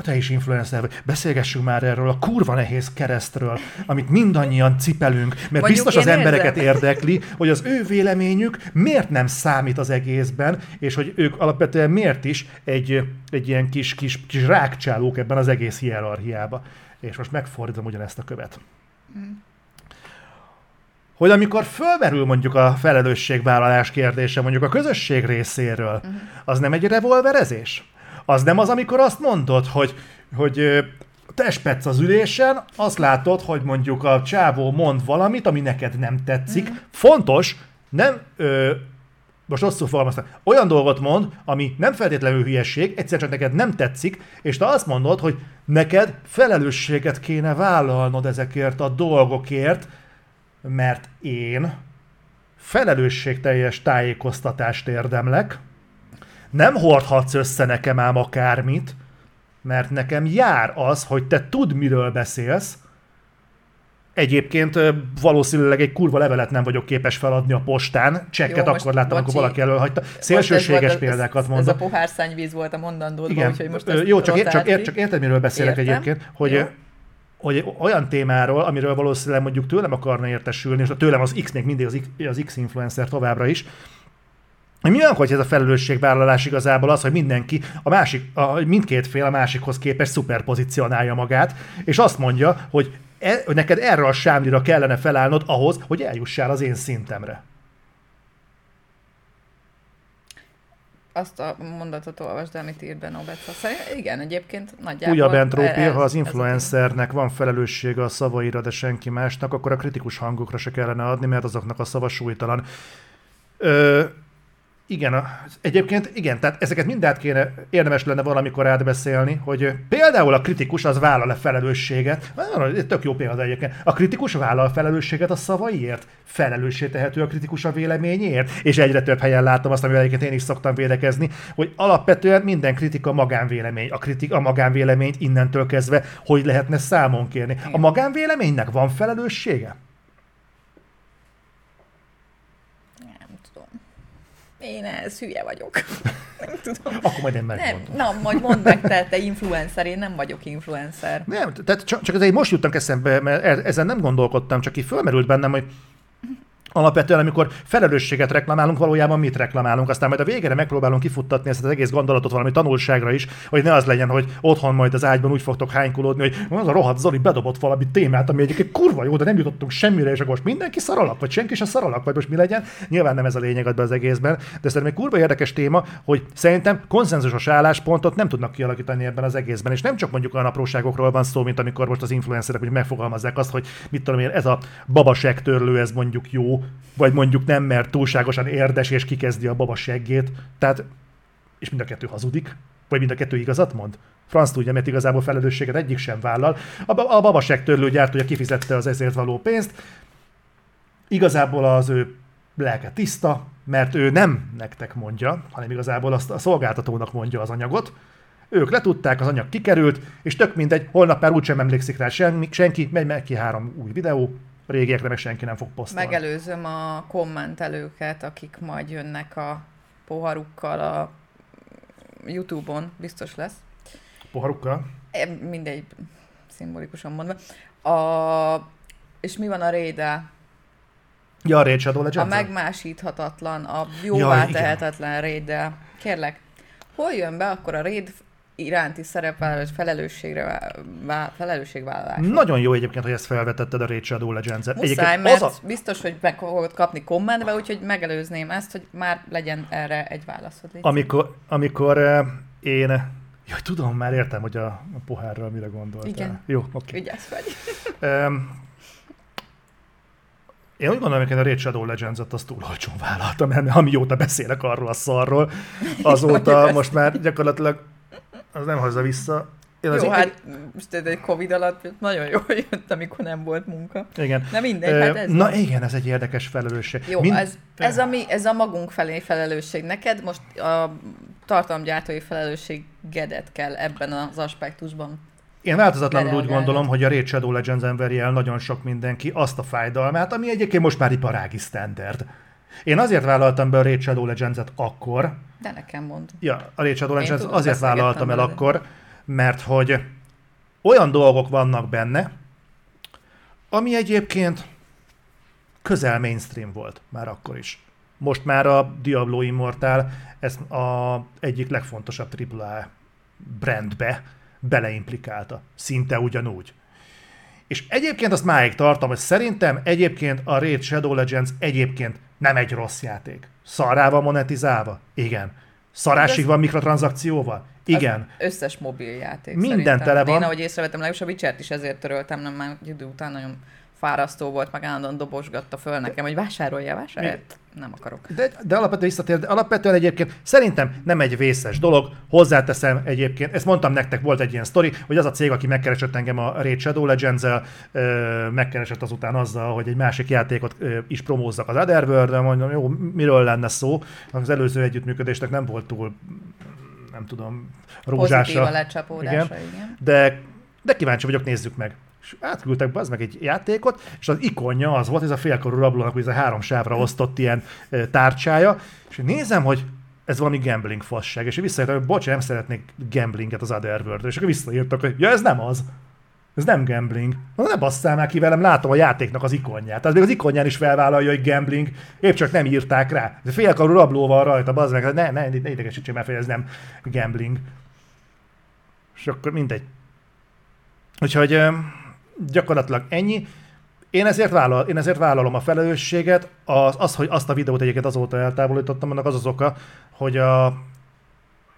Te is influencer vagy. Beszélgessünk már erről a kurva nehéz keresztről, amit mindannyian cipelünk, mert Mondjuk biztos az embereket érzem. érdekli, hogy az ő véleményük miért nem számít az egészben, és hogy ők alapvetően miért is egy, egy ilyen kis, kis, kis rákcsálók ebben az egész hierarchiába. És most megfordítom ugyanezt a követ. Mm. Hogy amikor fölmerül mondjuk a felelősségvállalás kérdése mondjuk a közösség részéről, mm. az nem egy revolverezés? Az nem az, amikor azt mondod, hogy, hogy te spetsz az ülésen, azt látod, hogy mondjuk a csávó mond valamit, ami neked nem tetszik. Mm. Fontos, nem ö, most rosszul fogalmaztam, olyan dolgot mond, ami nem feltétlenül hülyeség, egyszer csak neked nem tetszik, és te azt mondod, hogy neked felelősséget kéne vállalnod ezekért a dolgokért, mert én felelősségteljes tájékoztatást érdemlek, nem hordhatsz össze nekem ám akármit, mert nekem jár az, hogy te tudd, miről beszélsz, Egyébként valószínűleg egy kurva levelet nem vagyok képes feladni a postán. Csekket Jó, akkor láttam, amikor valaki elölhagyta. Szélsőséges példákat mondom. Ez a pohárszányvíz volt a mondandódban, úgyhogy most Jó, csak, csak, ér, csak érted, miről beszélek Értem. egyébként, hogy, hogy olyan témáról, amiről valószínűleg mondjuk tőlem akarna értesülni, és tőlem az X még mindig az X, az X influencer továbbra is, mi olyan, hogy ez a felelősségvállalás igazából az, hogy mindenki, a másik, a, mindkét fél a másikhoz képest szuperpozícionálja magát, és azt mondja, hogy e, neked erre a sámlira kellene felállnod ahhoz, hogy eljussál az én szintemre. Azt a mondatot olvasd, amit ír be Nobet. Igen, egyébként nagyjából... Újabb entrópia, ha az influencernek van felelőssége a szavaira, de senki másnak, akkor a kritikus hangokra se kellene adni, mert azoknak a szava súlytalan. Ö, igen, egyébként igen, tehát ezeket mind át kéne, érdemes lenne valamikor átbeszélni, hogy például a kritikus az vállal a felelősséget, tök jó példa egyébként, a kritikus vállal a felelősséget a szavaiért, felelőssé tehető a kritikus a véleményért, és egyre több helyen látom azt, amivel egyébként én is szoktam védekezni, hogy alapvetően minden kritika magánvélemény, a kritika a magánvéleményt innentől kezdve hogy lehetne számon kérni. A magánvéleménynek van felelőssége? Én ez hülye vagyok. nem tudom. Akkor majd én megmondom. Nem, na, majd mondd meg, te, te influencer, én nem vagyok influencer. Nem, tehát csak, csak azért most juttam eszembe, mert e- ezen nem gondolkodtam, csak így fölmerült bennem, hogy Alapvetően, amikor felelősséget reklamálunk, valójában mit reklamálunk, aztán majd a végére megpróbálunk kifuttatni ezt az egész gondolatot valami tanulságra is, hogy ne az legyen, hogy otthon majd az ágyban úgy fogtok hánykulódni, hogy az a rohadt Zoli bedobott valami témát, ami egyébként kurva jó, de nem jutottunk semmire, és akkor most mindenki szaralak, vagy senki sem szaralak, vagy most mi legyen. Nyilván nem ez a lényeg ebben az egészben, de szerintem egy kurva érdekes téma, hogy szerintem konszenzusos álláspontot nem tudnak kialakítani ebben az egészben, és nem csak mondjuk olyan apróságokról van szó, mint amikor most az influencerek hogy megfogalmazzák azt, hogy mit tudom én, ez a törlő, ez mondjuk jó, vagy mondjuk nem, mert túlságosan érdes, és kikezdi a baba seggét. Tehát, és mind a kettő hazudik. Vagy mind a kettő igazat mond? Franz tudja, mert igazából felelősséget egyik sem vállal. A, a babaság törlőgyártója kifizette az ezért való pénzt. Igazából az ő lelke tiszta, mert ő nem nektek mondja, hanem igazából azt a szolgáltatónak mondja az anyagot. Ők letudták, az anyag kikerült, és tök mindegy, holnap már úgysem emlékszik rá senki, senki megy meg ki három új videó, a régiekre meg senki nem fog posztolni. Megelőzöm a kommentelőket, akik majd jönnek a poharukkal a Youtube-on, biztos lesz. Poharukkal? Mindegy, szimbolikusan mondva. A, és mi van a réde? Ja, a Raid Shadow A Legends? megmásíthatatlan, a jóvá igen. tehetetlen réddel. Kérlek, hol jön be akkor a raid iránti szerepvállalás felelősségre, vá- felelősségvállalás? Nagyon jó egyébként, hogy ezt felvetetted a Raid Shadow Legends-et. Muszáj, mert az a... biztos, hogy meg fogod kapni kommentbe, úgyhogy megelőzném ezt, hogy már legyen erre egy válaszod. Légy Amikor, amikor eh, én... Jaj, tudom, már értem, hogy a, a pohárral mire gondoltál. Igen. Jó, oké. Vigyázz vagy. Um, én úgy gondolom, hogy a Raid Shadow Legends-et azt túl olcsón vállaltam, mert amióta beszélek arról a szarról, azóta most már gyakorlatilag az nem hozza vissza. Én az Jó, egy- hát most egy Covid alatt nagyon jól jött, amikor nem volt munka. igen. Na mindegy, hát ez Na van. igen, ez egy érdekes felelősség. Jó, Mind- ez, ez, a mi, ez a magunk felé felelősség. Neked most a tartalomgyártói felelősségedet kell ebben az aspektusban. Én változatlanul úgy gondolom, hogy a Raid Shadow Legends veri el nagyon sok mindenki azt a fájdalmát, ami egyébként most már iparági standard. Én azért vállaltam be a Raid Shadow Legends-et akkor, De nekem mond. Ja, a Raid Shadow Legends tudom, azért vállaltam el veled. akkor, mert hogy olyan dolgok vannak benne, ami egyébként közel mainstream volt már akkor is. Most már a Diablo Immortal ez a egyik legfontosabb AAA brandbe beleimplikálta. Szinte ugyanúgy. És egyébként azt máig tartom, hogy szerintem egyébként a Raid Shadow Legends egyébként nem egy rossz játék. Szarával monetizálva? Igen. Szarásig van mikrotranszakcióval? Igen. Az összes mobiljáték Minden szerintem. tele van. Én ahogy észrevettem, legalábbis a Witcher-t is ezért töröltem, nem már idő után nagyon fárasztó volt, meg állandóan dobosgatta föl nekem, hogy vásároljál, vásároljál. Nem akarok. De, de alapvetően visszatér, de alapvetően egyébként szerintem nem egy vészes dolog. Hozzáteszem egyébként, ezt mondtam nektek, volt egy ilyen sztori, hogy az a cég, aki megkeresett engem a Raid Shadow legends megkeresett azután azzal, hogy egy másik játékot ö, is promózzak az Otherworld-en, mondom, jó, miről lenne szó. Az előző együttműködésnek nem volt túl, nem tudom, Pozitív rózsása. a lecsapódása, igen. igen. De, de kíváncsi vagyok, nézzük meg. És átküldtek be meg egy játékot, és az ikonja az volt, ez a félkorú rablónak, ez a három sávra osztott ilyen tárcsája, és nézem, hogy ez valami gambling fasság, és én visszajöttem, hogy bocs, nem szeretnék gamblinget az otherworld és akkor visszaírtak, hogy ja, ez nem az. Ez nem gambling. Na, ne basszál már ki velem, látom a játéknak az ikonját. Az még az ikonján is felvállalja, hogy gambling, épp csak nem írták rá. Ez félkarú rabló van rajta, bazd meg, ne, ne, ne idegesítsél már ez nem gambling. És akkor mindegy. Úgyhogy gyakorlatilag ennyi. Én ezért, vállal, én ezért vállalom a felelősséget. Az, az, hogy azt a videót egyébként azóta eltávolítottam, annak az az oka, hogy a,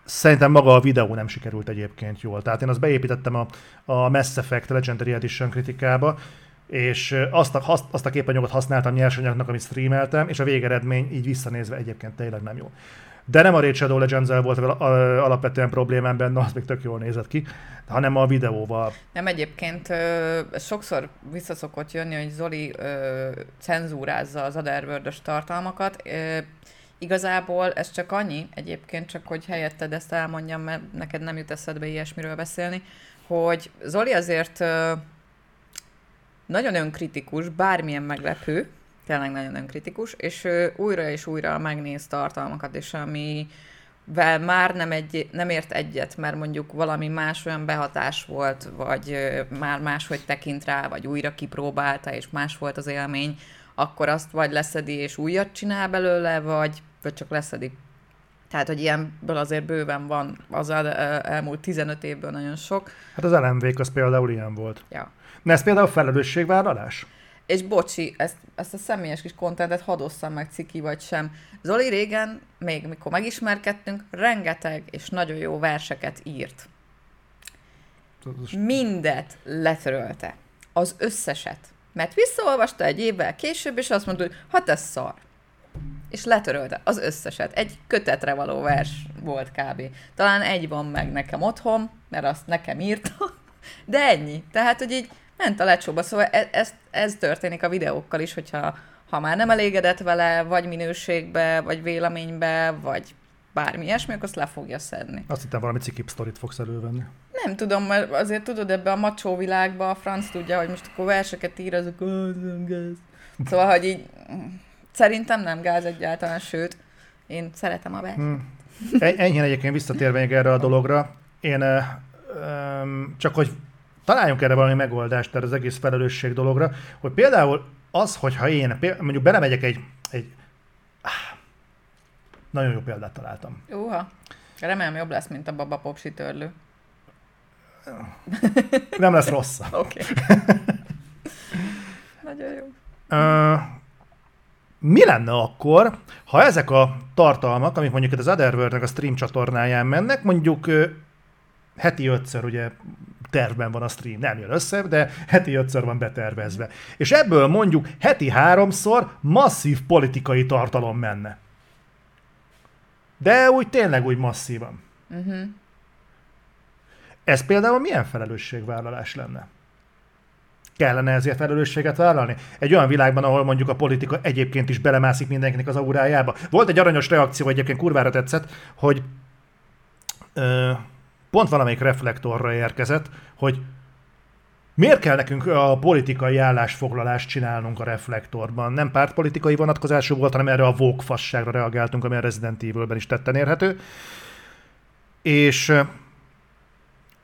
szerintem maga a videó nem sikerült egyébként jól. Tehát én azt beépítettem a, a Mass Effect Legendary Edition kritikába, és azt a, azt a képanyagot használtam nyersanyagnak, amit streameltem, és a végeredmény így visszanézve egyébként tényleg nem jó. De nem a Raid Shadow legends volt alapvetően problémám benne, az még tök jól nézett ki, hanem a videóval. Nem egyébként ö, sokszor visszaszokott jönni, hogy Zoli ö, cenzúrázza az otherworld tartalmakat. Ö, igazából ez csak annyi, egyébként csak, hogy helyetted ezt elmondjam, mert neked nem jut eszedbe ilyesmiről beszélni, hogy Zoli azért ö, nagyon önkritikus, bármilyen meglepő, tényleg nagyon önkritikus, és ő újra és újra megnéz tartalmakat, és ami vel már nem, egy, nem ért egyet, mert mondjuk valami más olyan behatás volt, vagy már máshogy tekint rá, vagy újra kipróbálta, és más volt az élmény, akkor azt vagy leszedi és újat csinál belőle, vagy, vagy csak leszedi. Tehát, hogy ilyenből azért bőven van az el- elmúlt 15 évből nagyon sok. Hát az lmv az például ilyen volt. Ja. Na ez például felelősségvállalás? És bocsi, ezt, ezt a személyes kis kontentet hadosszam meg ciki vagy sem. Zoli régen, még mikor megismerkedtünk, rengeteg és nagyon jó verseket írt. Mindet letörölte. Az összeset. Mert visszaolvasta egy évvel később, és azt mondta, hogy hát ez szar. és letörölte az összeset. Egy kötetre való vers volt kb. Talán egy van meg nekem otthon, mert azt nekem írta, de ennyi. Tehát, hogy így ment a lecsóba, szóval ez, ez, ez történik a videókkal is, hogyha ha már nem elégedett vele, vagy minőségbe, vagy véleménybe, vagy bármi ilyesmi, akkor azt le fogja szedni. Azt hittem valami cikip sztorit fogsz elővenni. Nem tudom, mert azért tudod, ebbe a macsó világba a franc tudja, hogy most akkor verseket ír, azok gáz. Szóval, hogy így szerintem nem gáz egyáltalán, sőt, én szeretem a vers. Hmm. Ennyi egyébként visszatérve még erre a dologra, én csak hogy találjunk erre valami megoldást erre az egész felelősség dologra, hogy például az, hogyha én mondjuk belemegyek egy, egy nagyon jó példát találtam. Uha. Remélem jobb lesz, mint a baba popsi törlő. Nem lesz rossz. Oké. Okay. Nagyon jó. Uh, mi lenne akkor, ha ezek a tartalmak, amik mondjuk az otherworld a stream csatornáján mennek, mondjuk heti ötször ugye tervben van a stream, nem jön össze, de heti ötször van betervezve. És ebből mondjuk heti háromszor masszív politikai tartalom menne. De úgy tényleg úgy masszívan. Uh-huh. Ez például milyen felelősségvállalás lenne? Kellene ezért felelősséget vállalni? Egy olyan világban, ahol mondjuk a politika egyébként is belemászik mindenkinek az aurájába. Volt egy aranyos reakció, egyébként kurvára tetszett, hogy ö, pont valamelyik reflektorra érkezett, hogy Miért kell nekünk a politikai állásfoglalást csinálnunk a reflektorban? Nem pártpolitikai vonatkozású volt, hanem erre a vókfasságra reagáltunk, ami a Resident Evil-ben is tetten érhető. És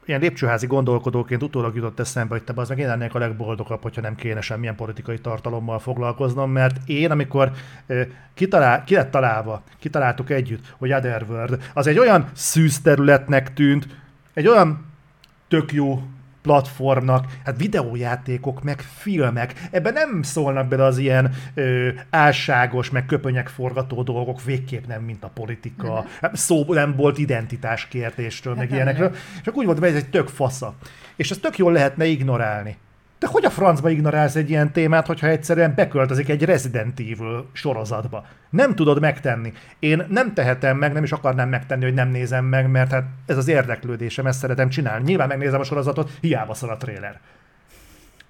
ilyen lépcsőházi gondolkodóként utólag jutott eszembe, hogy te az meg én lennék a legboldogabb, hogyha nem kéne semmilyen politikai tartalommal foglalkoznom, mert én, amikor kitalál, ki lett találva, kitaláltuk együtt, hogy Otherworld, az egy olyan szűz területnek tűnt, egy olyan tök jó platformnak, hát videójátékok, meg filmek, ebben nem szólnak bele az ilyen ö, álságos, meg köpönyek forgató dolgok, végképp nem, mint a politika. Hát szó nem volt identitás kérdésről, meg hát ilyenekről. És akkor úgy volt, hogy ez egy tök fasza. És ezt tök jól lehetne ignorálni. De hogy a francba ignorálsz egy ilyen témát, hogyha egyszerűen beköltözik egy Resident Evil sorozatba? Nem tudod megtenni. Én nem tehetem meg, nem is akarnám megtenni, hogy nem nézem meg, mert hát ez az érdeklődésem, ezt szeretem csinálni. Nyilván megnézem a sorozatot, hiába szar a trailer.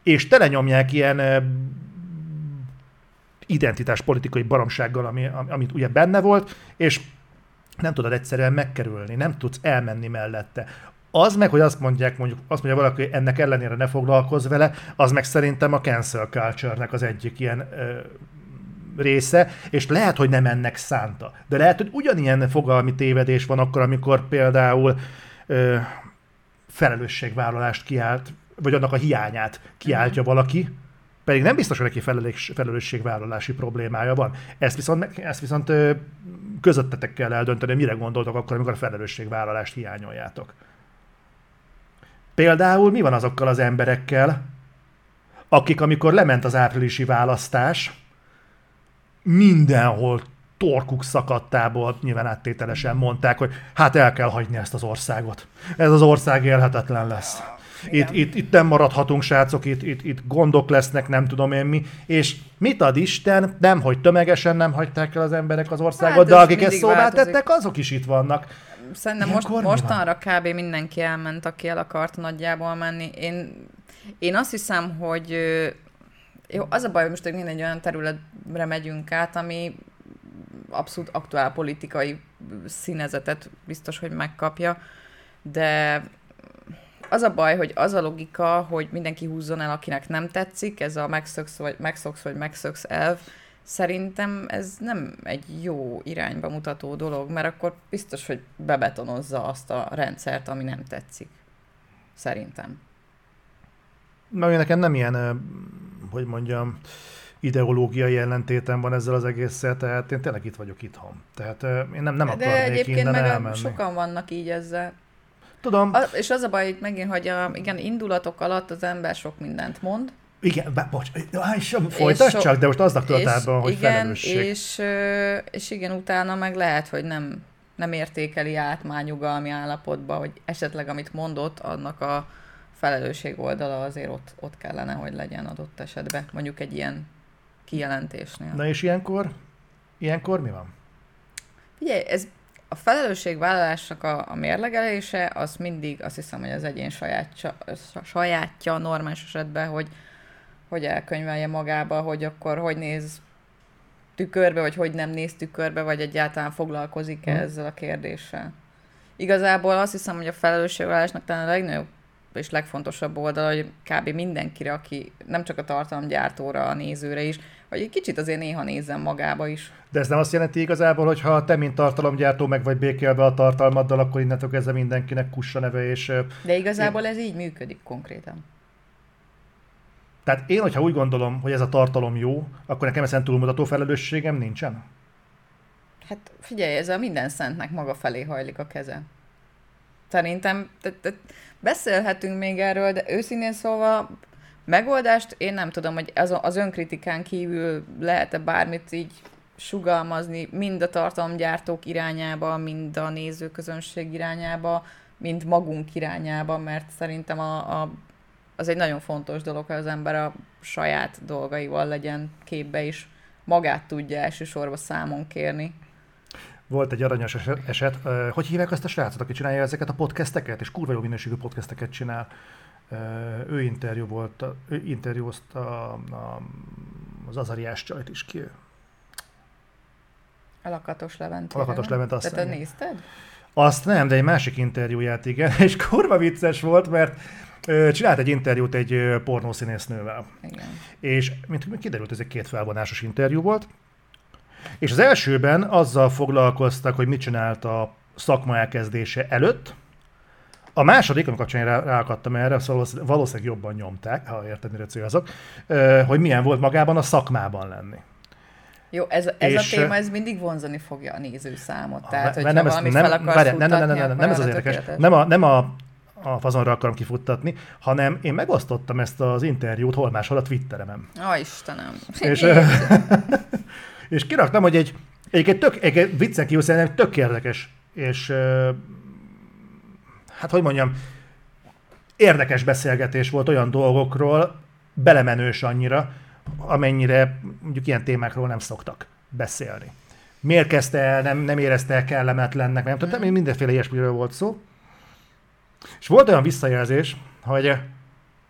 És telenyomják ilyen identitás politikai baromsággal, ami, amit ugye benne volt, és nem tudod egyszerűen megkerülni, nem tudsz elmenni mellette. Az meg, hogy azt mondják, mondjuk azt mondja valaki, hogy ennek ellenére ne foglalkozz vele, az meg szerintem a cancel culture-nek az egyik ilyen ö, része, és lehet, hogy nem ennek szánta. De lehet, hogy ugyanilyen fogalmi tévedés van akkor, amikor például ö, felelősségvállalást kiált, vagy annak a hiányát kiáltja mhm. valaki, pedig nem biztos, hogy neki felelős, felelősségvállalási problémája van. Ezt viszont, ezt viszont közöttetek kell eldönteni, mire gondoltok akkor, amikor a felelősségvállalást hiányoljátok. Például mi van azokkal az emberekkel, akik amikor lement az áprilisi választás, mindenhol torkuk szakadtából nyilván áttételesen mondták, hogy hát el kell hagyni ezt az országot. Ez az ország élhetetlen lesz. Itt, itt, itt nem maradhatunk, srácok, itt, itt, itt gondok lesznek, nem tudom én mi. És mit ad Isten? Nem, hogy tömegesen nem hagyták el az emberek az országot, hát, de akik ezt szóvá tettek, azok is itt vannak szerintem most, mostanra kb. mindenki elment, aki el akart nagyjából menni. Én, én azt hiszem, hogy jó, az a baj, hogy most egy olyan területre megyünk át, ami abszolút aktuál politikai színezetet biztos, hogy megkapja, de az a baj, hogy az a logika, hogy mindenki húzzon el, akinek nem tetszik, ez a megszöksz vagy megszoksz, vagy megszöksz elv, Szerintem ez nem egy jó irányba mutató dolog, mert akkor biztos, hogy bebetonozza azt a rendszert, ami nem tetszik. Szerintem. Mert nekem nem ilyen, hogy mondjam, ideológiai ellentétem van ezzel az egésszel, tehát én tényleg itt vagyok itthon. Tehát én nem, nem De akarnék egyébként innen meg elmenni. sokan vannak így ezzel. Tudom. A, és az a baj itt megint, hogy a, igen, indulatok alatt az ember sok mindent mond, igen, bá, bocs, folytasd so, csak, de most aznak tudatában, hogy igen, felelősség. És, és igen, utána meg lehet, hogy nem, nem értékeli át már nyugalmi állapotba, hogy esetleg amit mondott, annak a felelősség oldala azért ott, ott kellene, hogy legyen adott esetben, mondjuk egy ilyen kijelentésnél. Na és ilyenkor Ilyenkor mi van? Ugye, ez a felelősségvállalásnak a, a mérlegelése, az mindig azt hiszem, hogy az egyén sajátja, sajátja normális esetben, hogy, hogy elkönyvelje magába, hogy akkor hogy néz tükörbe, vagy hogy nem néz tükörbe, vagy egyáltalán foglalkozik -e ezzel a kérdéssel. Igazából azt hiszem, hogy a felelősségvállalásnak talán a legnagyobb és legfontosabb oldala, hogy kb. mindenkire, aki nem csak a tartalomgyártóra, a nézőre is, hogy egy kicsit azért néha nézzen magába is. De ez nem azt jelenti igazából, hogy ha te, mint tartalomgyártó, meg vagy békélve a tartalmaddal, akkor innentől kezdve mindenkinek kussa neve, és... De igazából én... ez így működik konkrétan. Tehát én, hogyha úgy gondolom, hogy ez a tartalom jó, akkor nekem ezen túlmutató felelősségem nincsen? Hát figyelj, ez a minden szentnek maga felé hajlik a keze. Szerintem te, te, beszélhetünk még erről, de őszintén szóval megoldást én nem tudom, hogy az, az önkritikán kívül lehet-e bármit így sugalmazni, mind a tartalomgyártók irányába, mind a nézőközönség irányába, mind magunk irányába, mert szerintem a, a, az egy nagyon fontos dolog, hogy az ember a saját dolgaival legyen képbe is, magát tudja elsősorban számon kérni. Volt egy aranyos eset, hogy hívják azt a srácot, aki csinálja ezeket a podcasteket, és kurva jó minőségű podcasteket csinál. Ő interjú volt, ő interjúzta az Azariás csajt is ki. A Lakatos Levent. A Lakatos Levent azt Tehát nézted? Azt nem, de egy másik interjúját igen, és kurva vicces volt, mert csinált egy interjút egy pornószínésznővel. Igen. És mint kiderült, ez egy két felvonásos interjú volt, és az elsőben azzal foglalkoztak, hogy mit csinált a szakma elkezdése előtt, a második, amikor rá, ráakadtam erre, szóval valószínűleg jobban nyomták, ha érted, mire célzok, hogy milyen volt magában a szakmában lenni. Jó, ez, ez és, a téma, ez mindig vonzani fogja a nézőszámot. Tehát, hogyha nem valamit nem, fel akarsz várjál, nem, nem, nem, nem, nem, nem ez az érdekes. Nem a, nem a, a fazonra akarom kifuttatni, hanem én megosztottam ezt az interjút hol máshol a Twitteremen. Ó, Istenem. És, és kiraktam, hogy egy, egy, egy tök, egy viccen kívül szerintem tök érdekes, és hát hogy mondjam, érdekes beszélgetés volt olyan dolgokról, belemenős annyira, amennyire mondjuk ilyen témákról nem szoktak beszélni. Miért kezdte el, nem, nem érezte el kellemetlennek, nem tudom, mm. mindenféle ilyesmiről volt szó. És volt olyan visszajelzés, hogy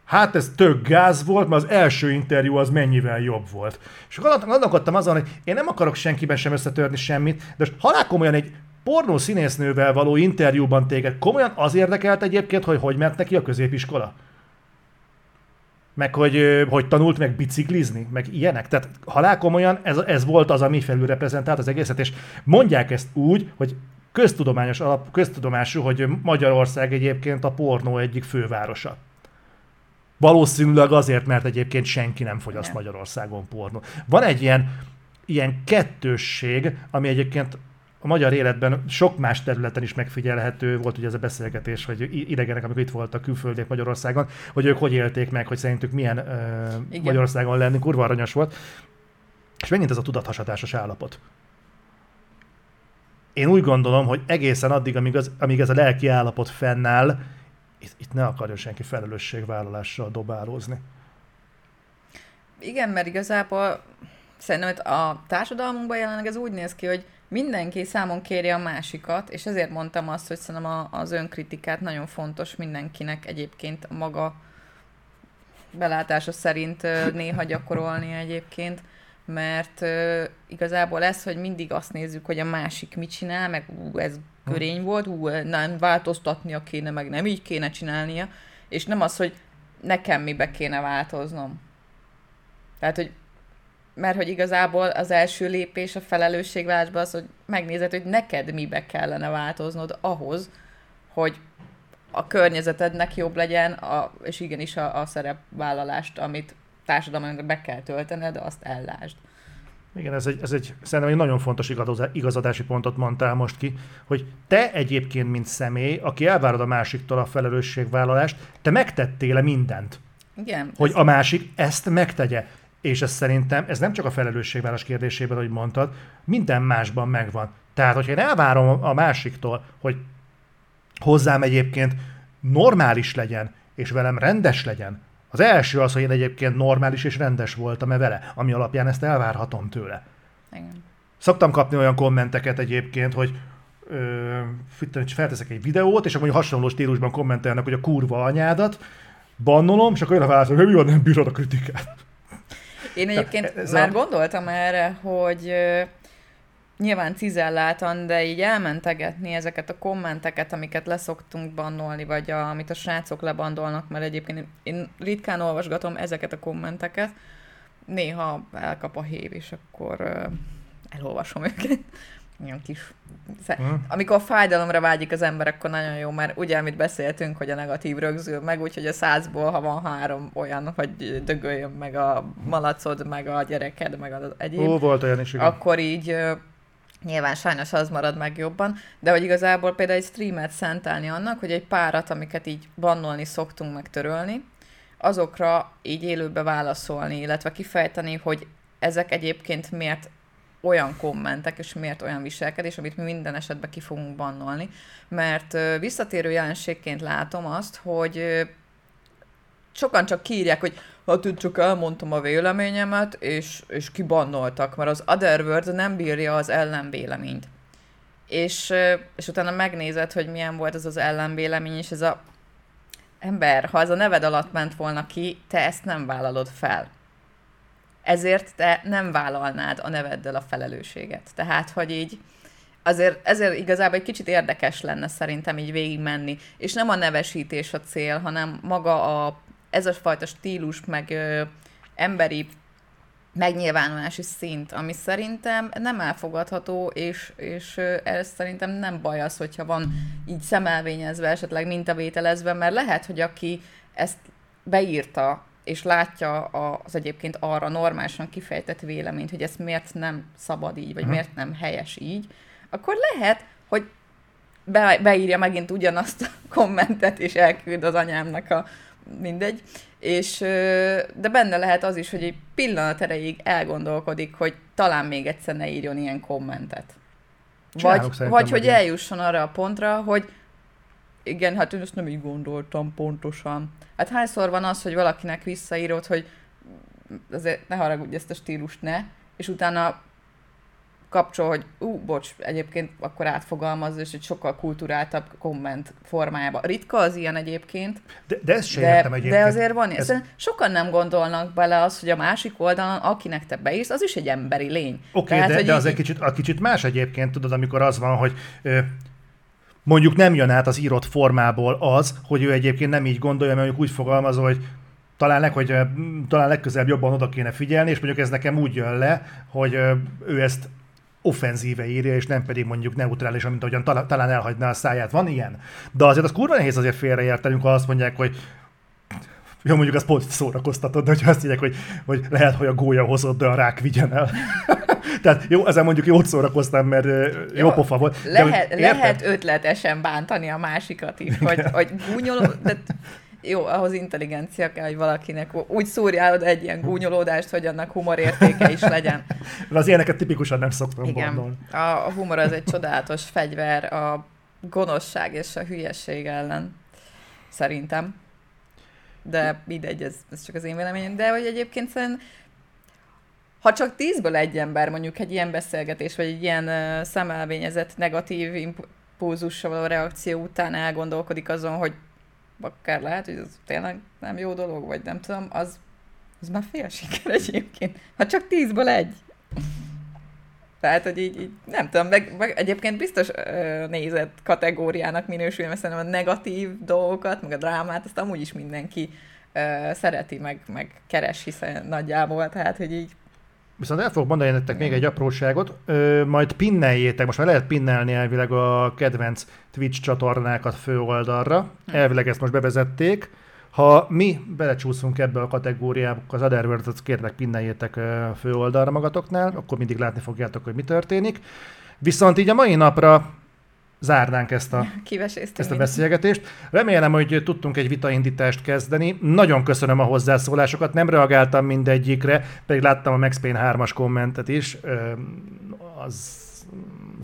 hát ez tök gáz volt, mert az első interjú az mennyivel jobb volt. És akkor gondolkodtam azon, hogy én nem akarok senkiben sem összetörni semmit, de most halál komolyan egy pornó színésznővel való interjúban téged komolyan az érdekelt egyébként, hogy hogy ment neki a középiskola? Meg hogy, hogy tanult meg biciklizni, meg ilyenek. Tehát halál komolyan ez, ez volt az, ami felülreprezentált az egészet, és mondják ezt úgy, hogy köztudományos alap, köztudomású, hogy Magyarország egyébként a pornó egyik fővárosa. Valószínűleg azért, mert egyébként senki nem fogyaszt Magyarországon pornó. Van egy ilyen, ilyen kettősség, ami egyébként a magyar életben sok más területen is megfigyelhető volt ugye ez a beszélgetés, hogy idegenek, amikor itt voltak külföldiek Magyarországon, hogy ők hogy élték meg, hogy szerintük milyen uh, Magyarországon lenni, kurva aranyos volt. És megint ez a tudathasatásos állapot. Én úgy gondolom, hogy egészen addig, amíg, az, amíg ez a lelki állapot fennáll, itt, itt ne akarja senki felelősségvállalással dobálózni. Igen, mert igazából szerintem a társadalmunkban jelenleg ez úgy néz ki, hogy mindenki számon kéri a másikat, és ezért mondtam azt, hogy szerintem az önkritikát nagyon fontos mindenkinek egyébként maga belátása szerint néha gyakorolni egyébként, mert igazából ez, hogy mindig azt nézzük, hogy a másik mit csinál, meg ú, ez körény volt, ú, nem változtatnia kéne, meg nem így kéne csinálnia, és nem az, hogy nekem mibe kéne változnom. Tehát, hogy mert hogy igazából az első lépés a felelősségvállalásban az, hogy megnézed, hogy neked mibe kellene változnod ahhoz, hogy a környezetednek jobb legyen, a, és igenis a, a szerepvállalást, amit társadalomnak be kell töltened, azt ellásd. Igen, ez egy, ez egy szerintem egy nagyon fontos igazadási pontot mondtál most ki, hogy te egyébként, mint személy, aki elvárod a másiktól a felelősségvállalást, te megtettél-e mindent? Igen. Hogy a másik ezt megtegye. És ez szerintem, ez nem csak a felelősségvállás kérdésében, ahogy mondtad, minden másban megvan. Tehát, hogyha én elvárom a másiktól, hogy hozzám egyébként normális legyen, és velem rendes legyen, az első az, hogy én egyébként normális és rendes voltam-e vele, ami alapján ezt elvárhatom tőle. Igen. szoktam kapni olyan kommenteket egyébként, hogy ö, felteszek egy videót, és akkor hasonló stílusban kommentelnek, hogy a kurva anyádat, bannolom, és akkor jön a válasz, hogy mi van, nem bírod a kritikát. Én egyébként ez már a... gondoltam erre, hogy nyilván cizellátan, de így elmentegetni ezeket a kommenteket, amiket leszoktunk bannolni, vagy a, amit a srácok lebandolnak, mert egyébként én ritkán olvasgatom ezeket a kommenteket, néha elkap a hév, és akkor uh, elolvasom őket. Ilyen kis... Hmm. Amikor fájdalomra vágyik az ember, akkor nagyon jó, mert ugye, amit beszéltünk, hogy a negatív rögzül meg, úgyhogy a százból, ha van három olyan, hogy dögöljön meg a malacod, meg a gyereked, meg az egyéb. Ó, volt olyan is, igen. Akkor így Nyilván sajnos az marad meg jobban, de hogy igazából például egy streamet szentelni annak, hogy egy párat, amiket így bannolni szoktunk megtörölni, azokra így élőbe válaszolni, illetve kifejteni, hogy ezek egyébként miért olyan kommentek, és miért olyan viselkedés, amit mi minden esetben ki fogunk bannolni. Mert visszatérő jelenségként látom azt, hogy sokan csak kírják, hogy én csak elmondtam a véleményemet, és, és kibannoltak, mert az Otherworld nem bírja az ellenvéleményt. És, és utána megnézed, hogy milyen volt az az ellenvélemény, és ez a ember, ha ez a neved alatt ment volna ki, te ezt nem vállalod fel. Ezért te nem vállalnád a neveddel a felelősséget. Tehát, hogy így azért ezért igazából egy kicsit érdekes lenne szerintem így végigmenni. És nem a nevesítés a cél, hanem maga a ez a fajta stílus, meg ö, emberi megnyilvánulási szint, ami szerintem nem elfogadható, és, és ez szerintem nem baj az, hogyha van így szemelvényezve, esetleg mintavételezve, mert lehet, hogy aki ezt beírta, és látja az egyébként arra normálisan kifejtett véleményt, hogy ezt miért nem szabad így, vagy uh-huh. miért nem helyes így, akkor lehet, hogy be, beírja megint ugyanazt a kommentet, és elküld az anyámnak a, mindegy. És, de benne lehet az is, hogy egy pillanat erejéig elgondolkodik, hogy talán még egyszer ne írjon ilyen kommentet. vagy, vagy hogy eljusson arra a pontra, hogy igen, hát én ezt nem így gondoltam pontosan. Hát hányszor van az, hogy valakinek visszaírod, hogy azért ne haragudj ezt a stílust, ne, és utána kapcsol, hogy ú, bocs, egyébként akkor átfogalmaz, és egy sokkal kulturáltabb komment formájában. Ritka az ilyen egyébként. De, de ezt sem de, értem egyébként. De azért van, ez... sokan nem gondolnak bele az, hogy a másik oldalon, akinek te beírsz, az is egy emberi lény. Oké, okay, de, de az így... egy kicsit, a kicsit más egyébként, tudod, amikor az van, hogy ö, mondjuk nem jön át az írott formából az, hogy ő egyébként nem így gondolja, mert mondjuk úgy fogalmazol, hogy talán, leg, hogy, talán legközelebb jobban oda kéne figyelni, és mondjuk ez nekem úgy jön le, hogy ő ezt offenzíve írja, és nem pedig mondjuk neutrális, mint ahogyan talán elhagyná a száját. Van ilyen? De azért az kurva nehéz azért félreértenünk, ha azt mondják, hogy jó, mondjuk az pont szórakoztatod, de hogyha azt mondják, hogy, hogy lehet, hogy a gólya hozott, de a rák vigyen el. Tehát jó, ezen mondjuk jót szórakoztam, mert jó, jó pofa volt. Lehet, de, lehet ötletesen bántani a másikat is, hogy, hogy gúnyoló, de jó, ahhoz intelligencia kell, hogy valakinek úgy szúrjál egy ilyen gúnyolódást, hogy annak humorértéke is legyen. De az ilyeneket tipikusan nem szoktam Igen. gondolni. A, a humor az egy csodálatos fegyver a gonoszság és a hülyesség ellen. Szerintem. De mindegy, ez, ez csak az én véleményem. De hogy egyébként szerintem ha csak tízből egy ember mondjuk egy ilyen beszélgetés, vagy egy ilyen uh, szemelvényezett negatív impulzussal reakció után elgondolkodik azon, hogy akár lehet, hogy ez tényleg nem jó dolog, vagy nem tudom, az, az már fél siker egyébként. Ha csak tízből egy. Tehát, hogy így, így nem tudom, meg, meg egyébként biztos ö, nézett kategóriának minősül, mert szerintem a negatív dolgokat, meg a drámát, azt amúgy is mindenki ö, szereti, meg, meg keres, hiszen nagyjából, tehát, hogy így Viszont el fogok mondani nektek még egy apróságot, ö, majd pinneljétek, most már lehet pinnelni elvileg a kedvenc Twitch csatornákat főoldalra, hm. elvileg ezt most bevezették. Ha mi belecsúszunk ebbe a kategóriába, az Otherworld-ot kérlek pinneljétek a főoldalra magatoknál, akkor mindig látni fogjátok, hogy mi történik. Viszont így a mai napra zárnánk ezt a, ezt a beszélgetést. Remélem, hogy tudtunk egy vitaindítást kezdeni. Nagyon köszönöm a hozzászólásokat, nem reagáltam mindegyikre, pedig láttam a Max Payne 3-as kommentet is. Az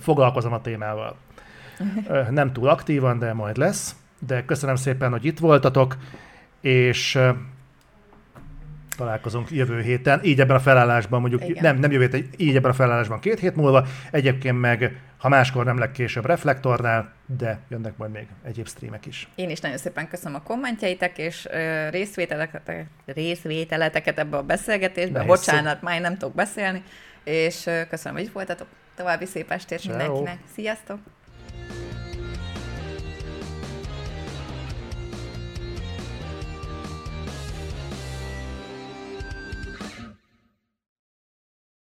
foglalkozom a témával. Nem túl aktívan, de majd lesz. De köszönöm szépen, hogy itt voltatok, és találkozunk jövő héten, így ebben a felállásban, mondjuk nem, nem jövő héten, így ebben a felállásban két hét múlva, egyébként meg, ha máskor nem legkésőbb reflektornál, de jönnek majd még egyéb streamek is. Én is nagyon szépen köszönöm a kommentjeitek és részvételeteket, részvételeteket ebbe a beszélgetésbe. Nehéz Bocsánat, szó. már nem tudok beszélni, és köszönöm, hogy itt voltatok. További szép estét Ciao. mindenkinek. Sziasztok!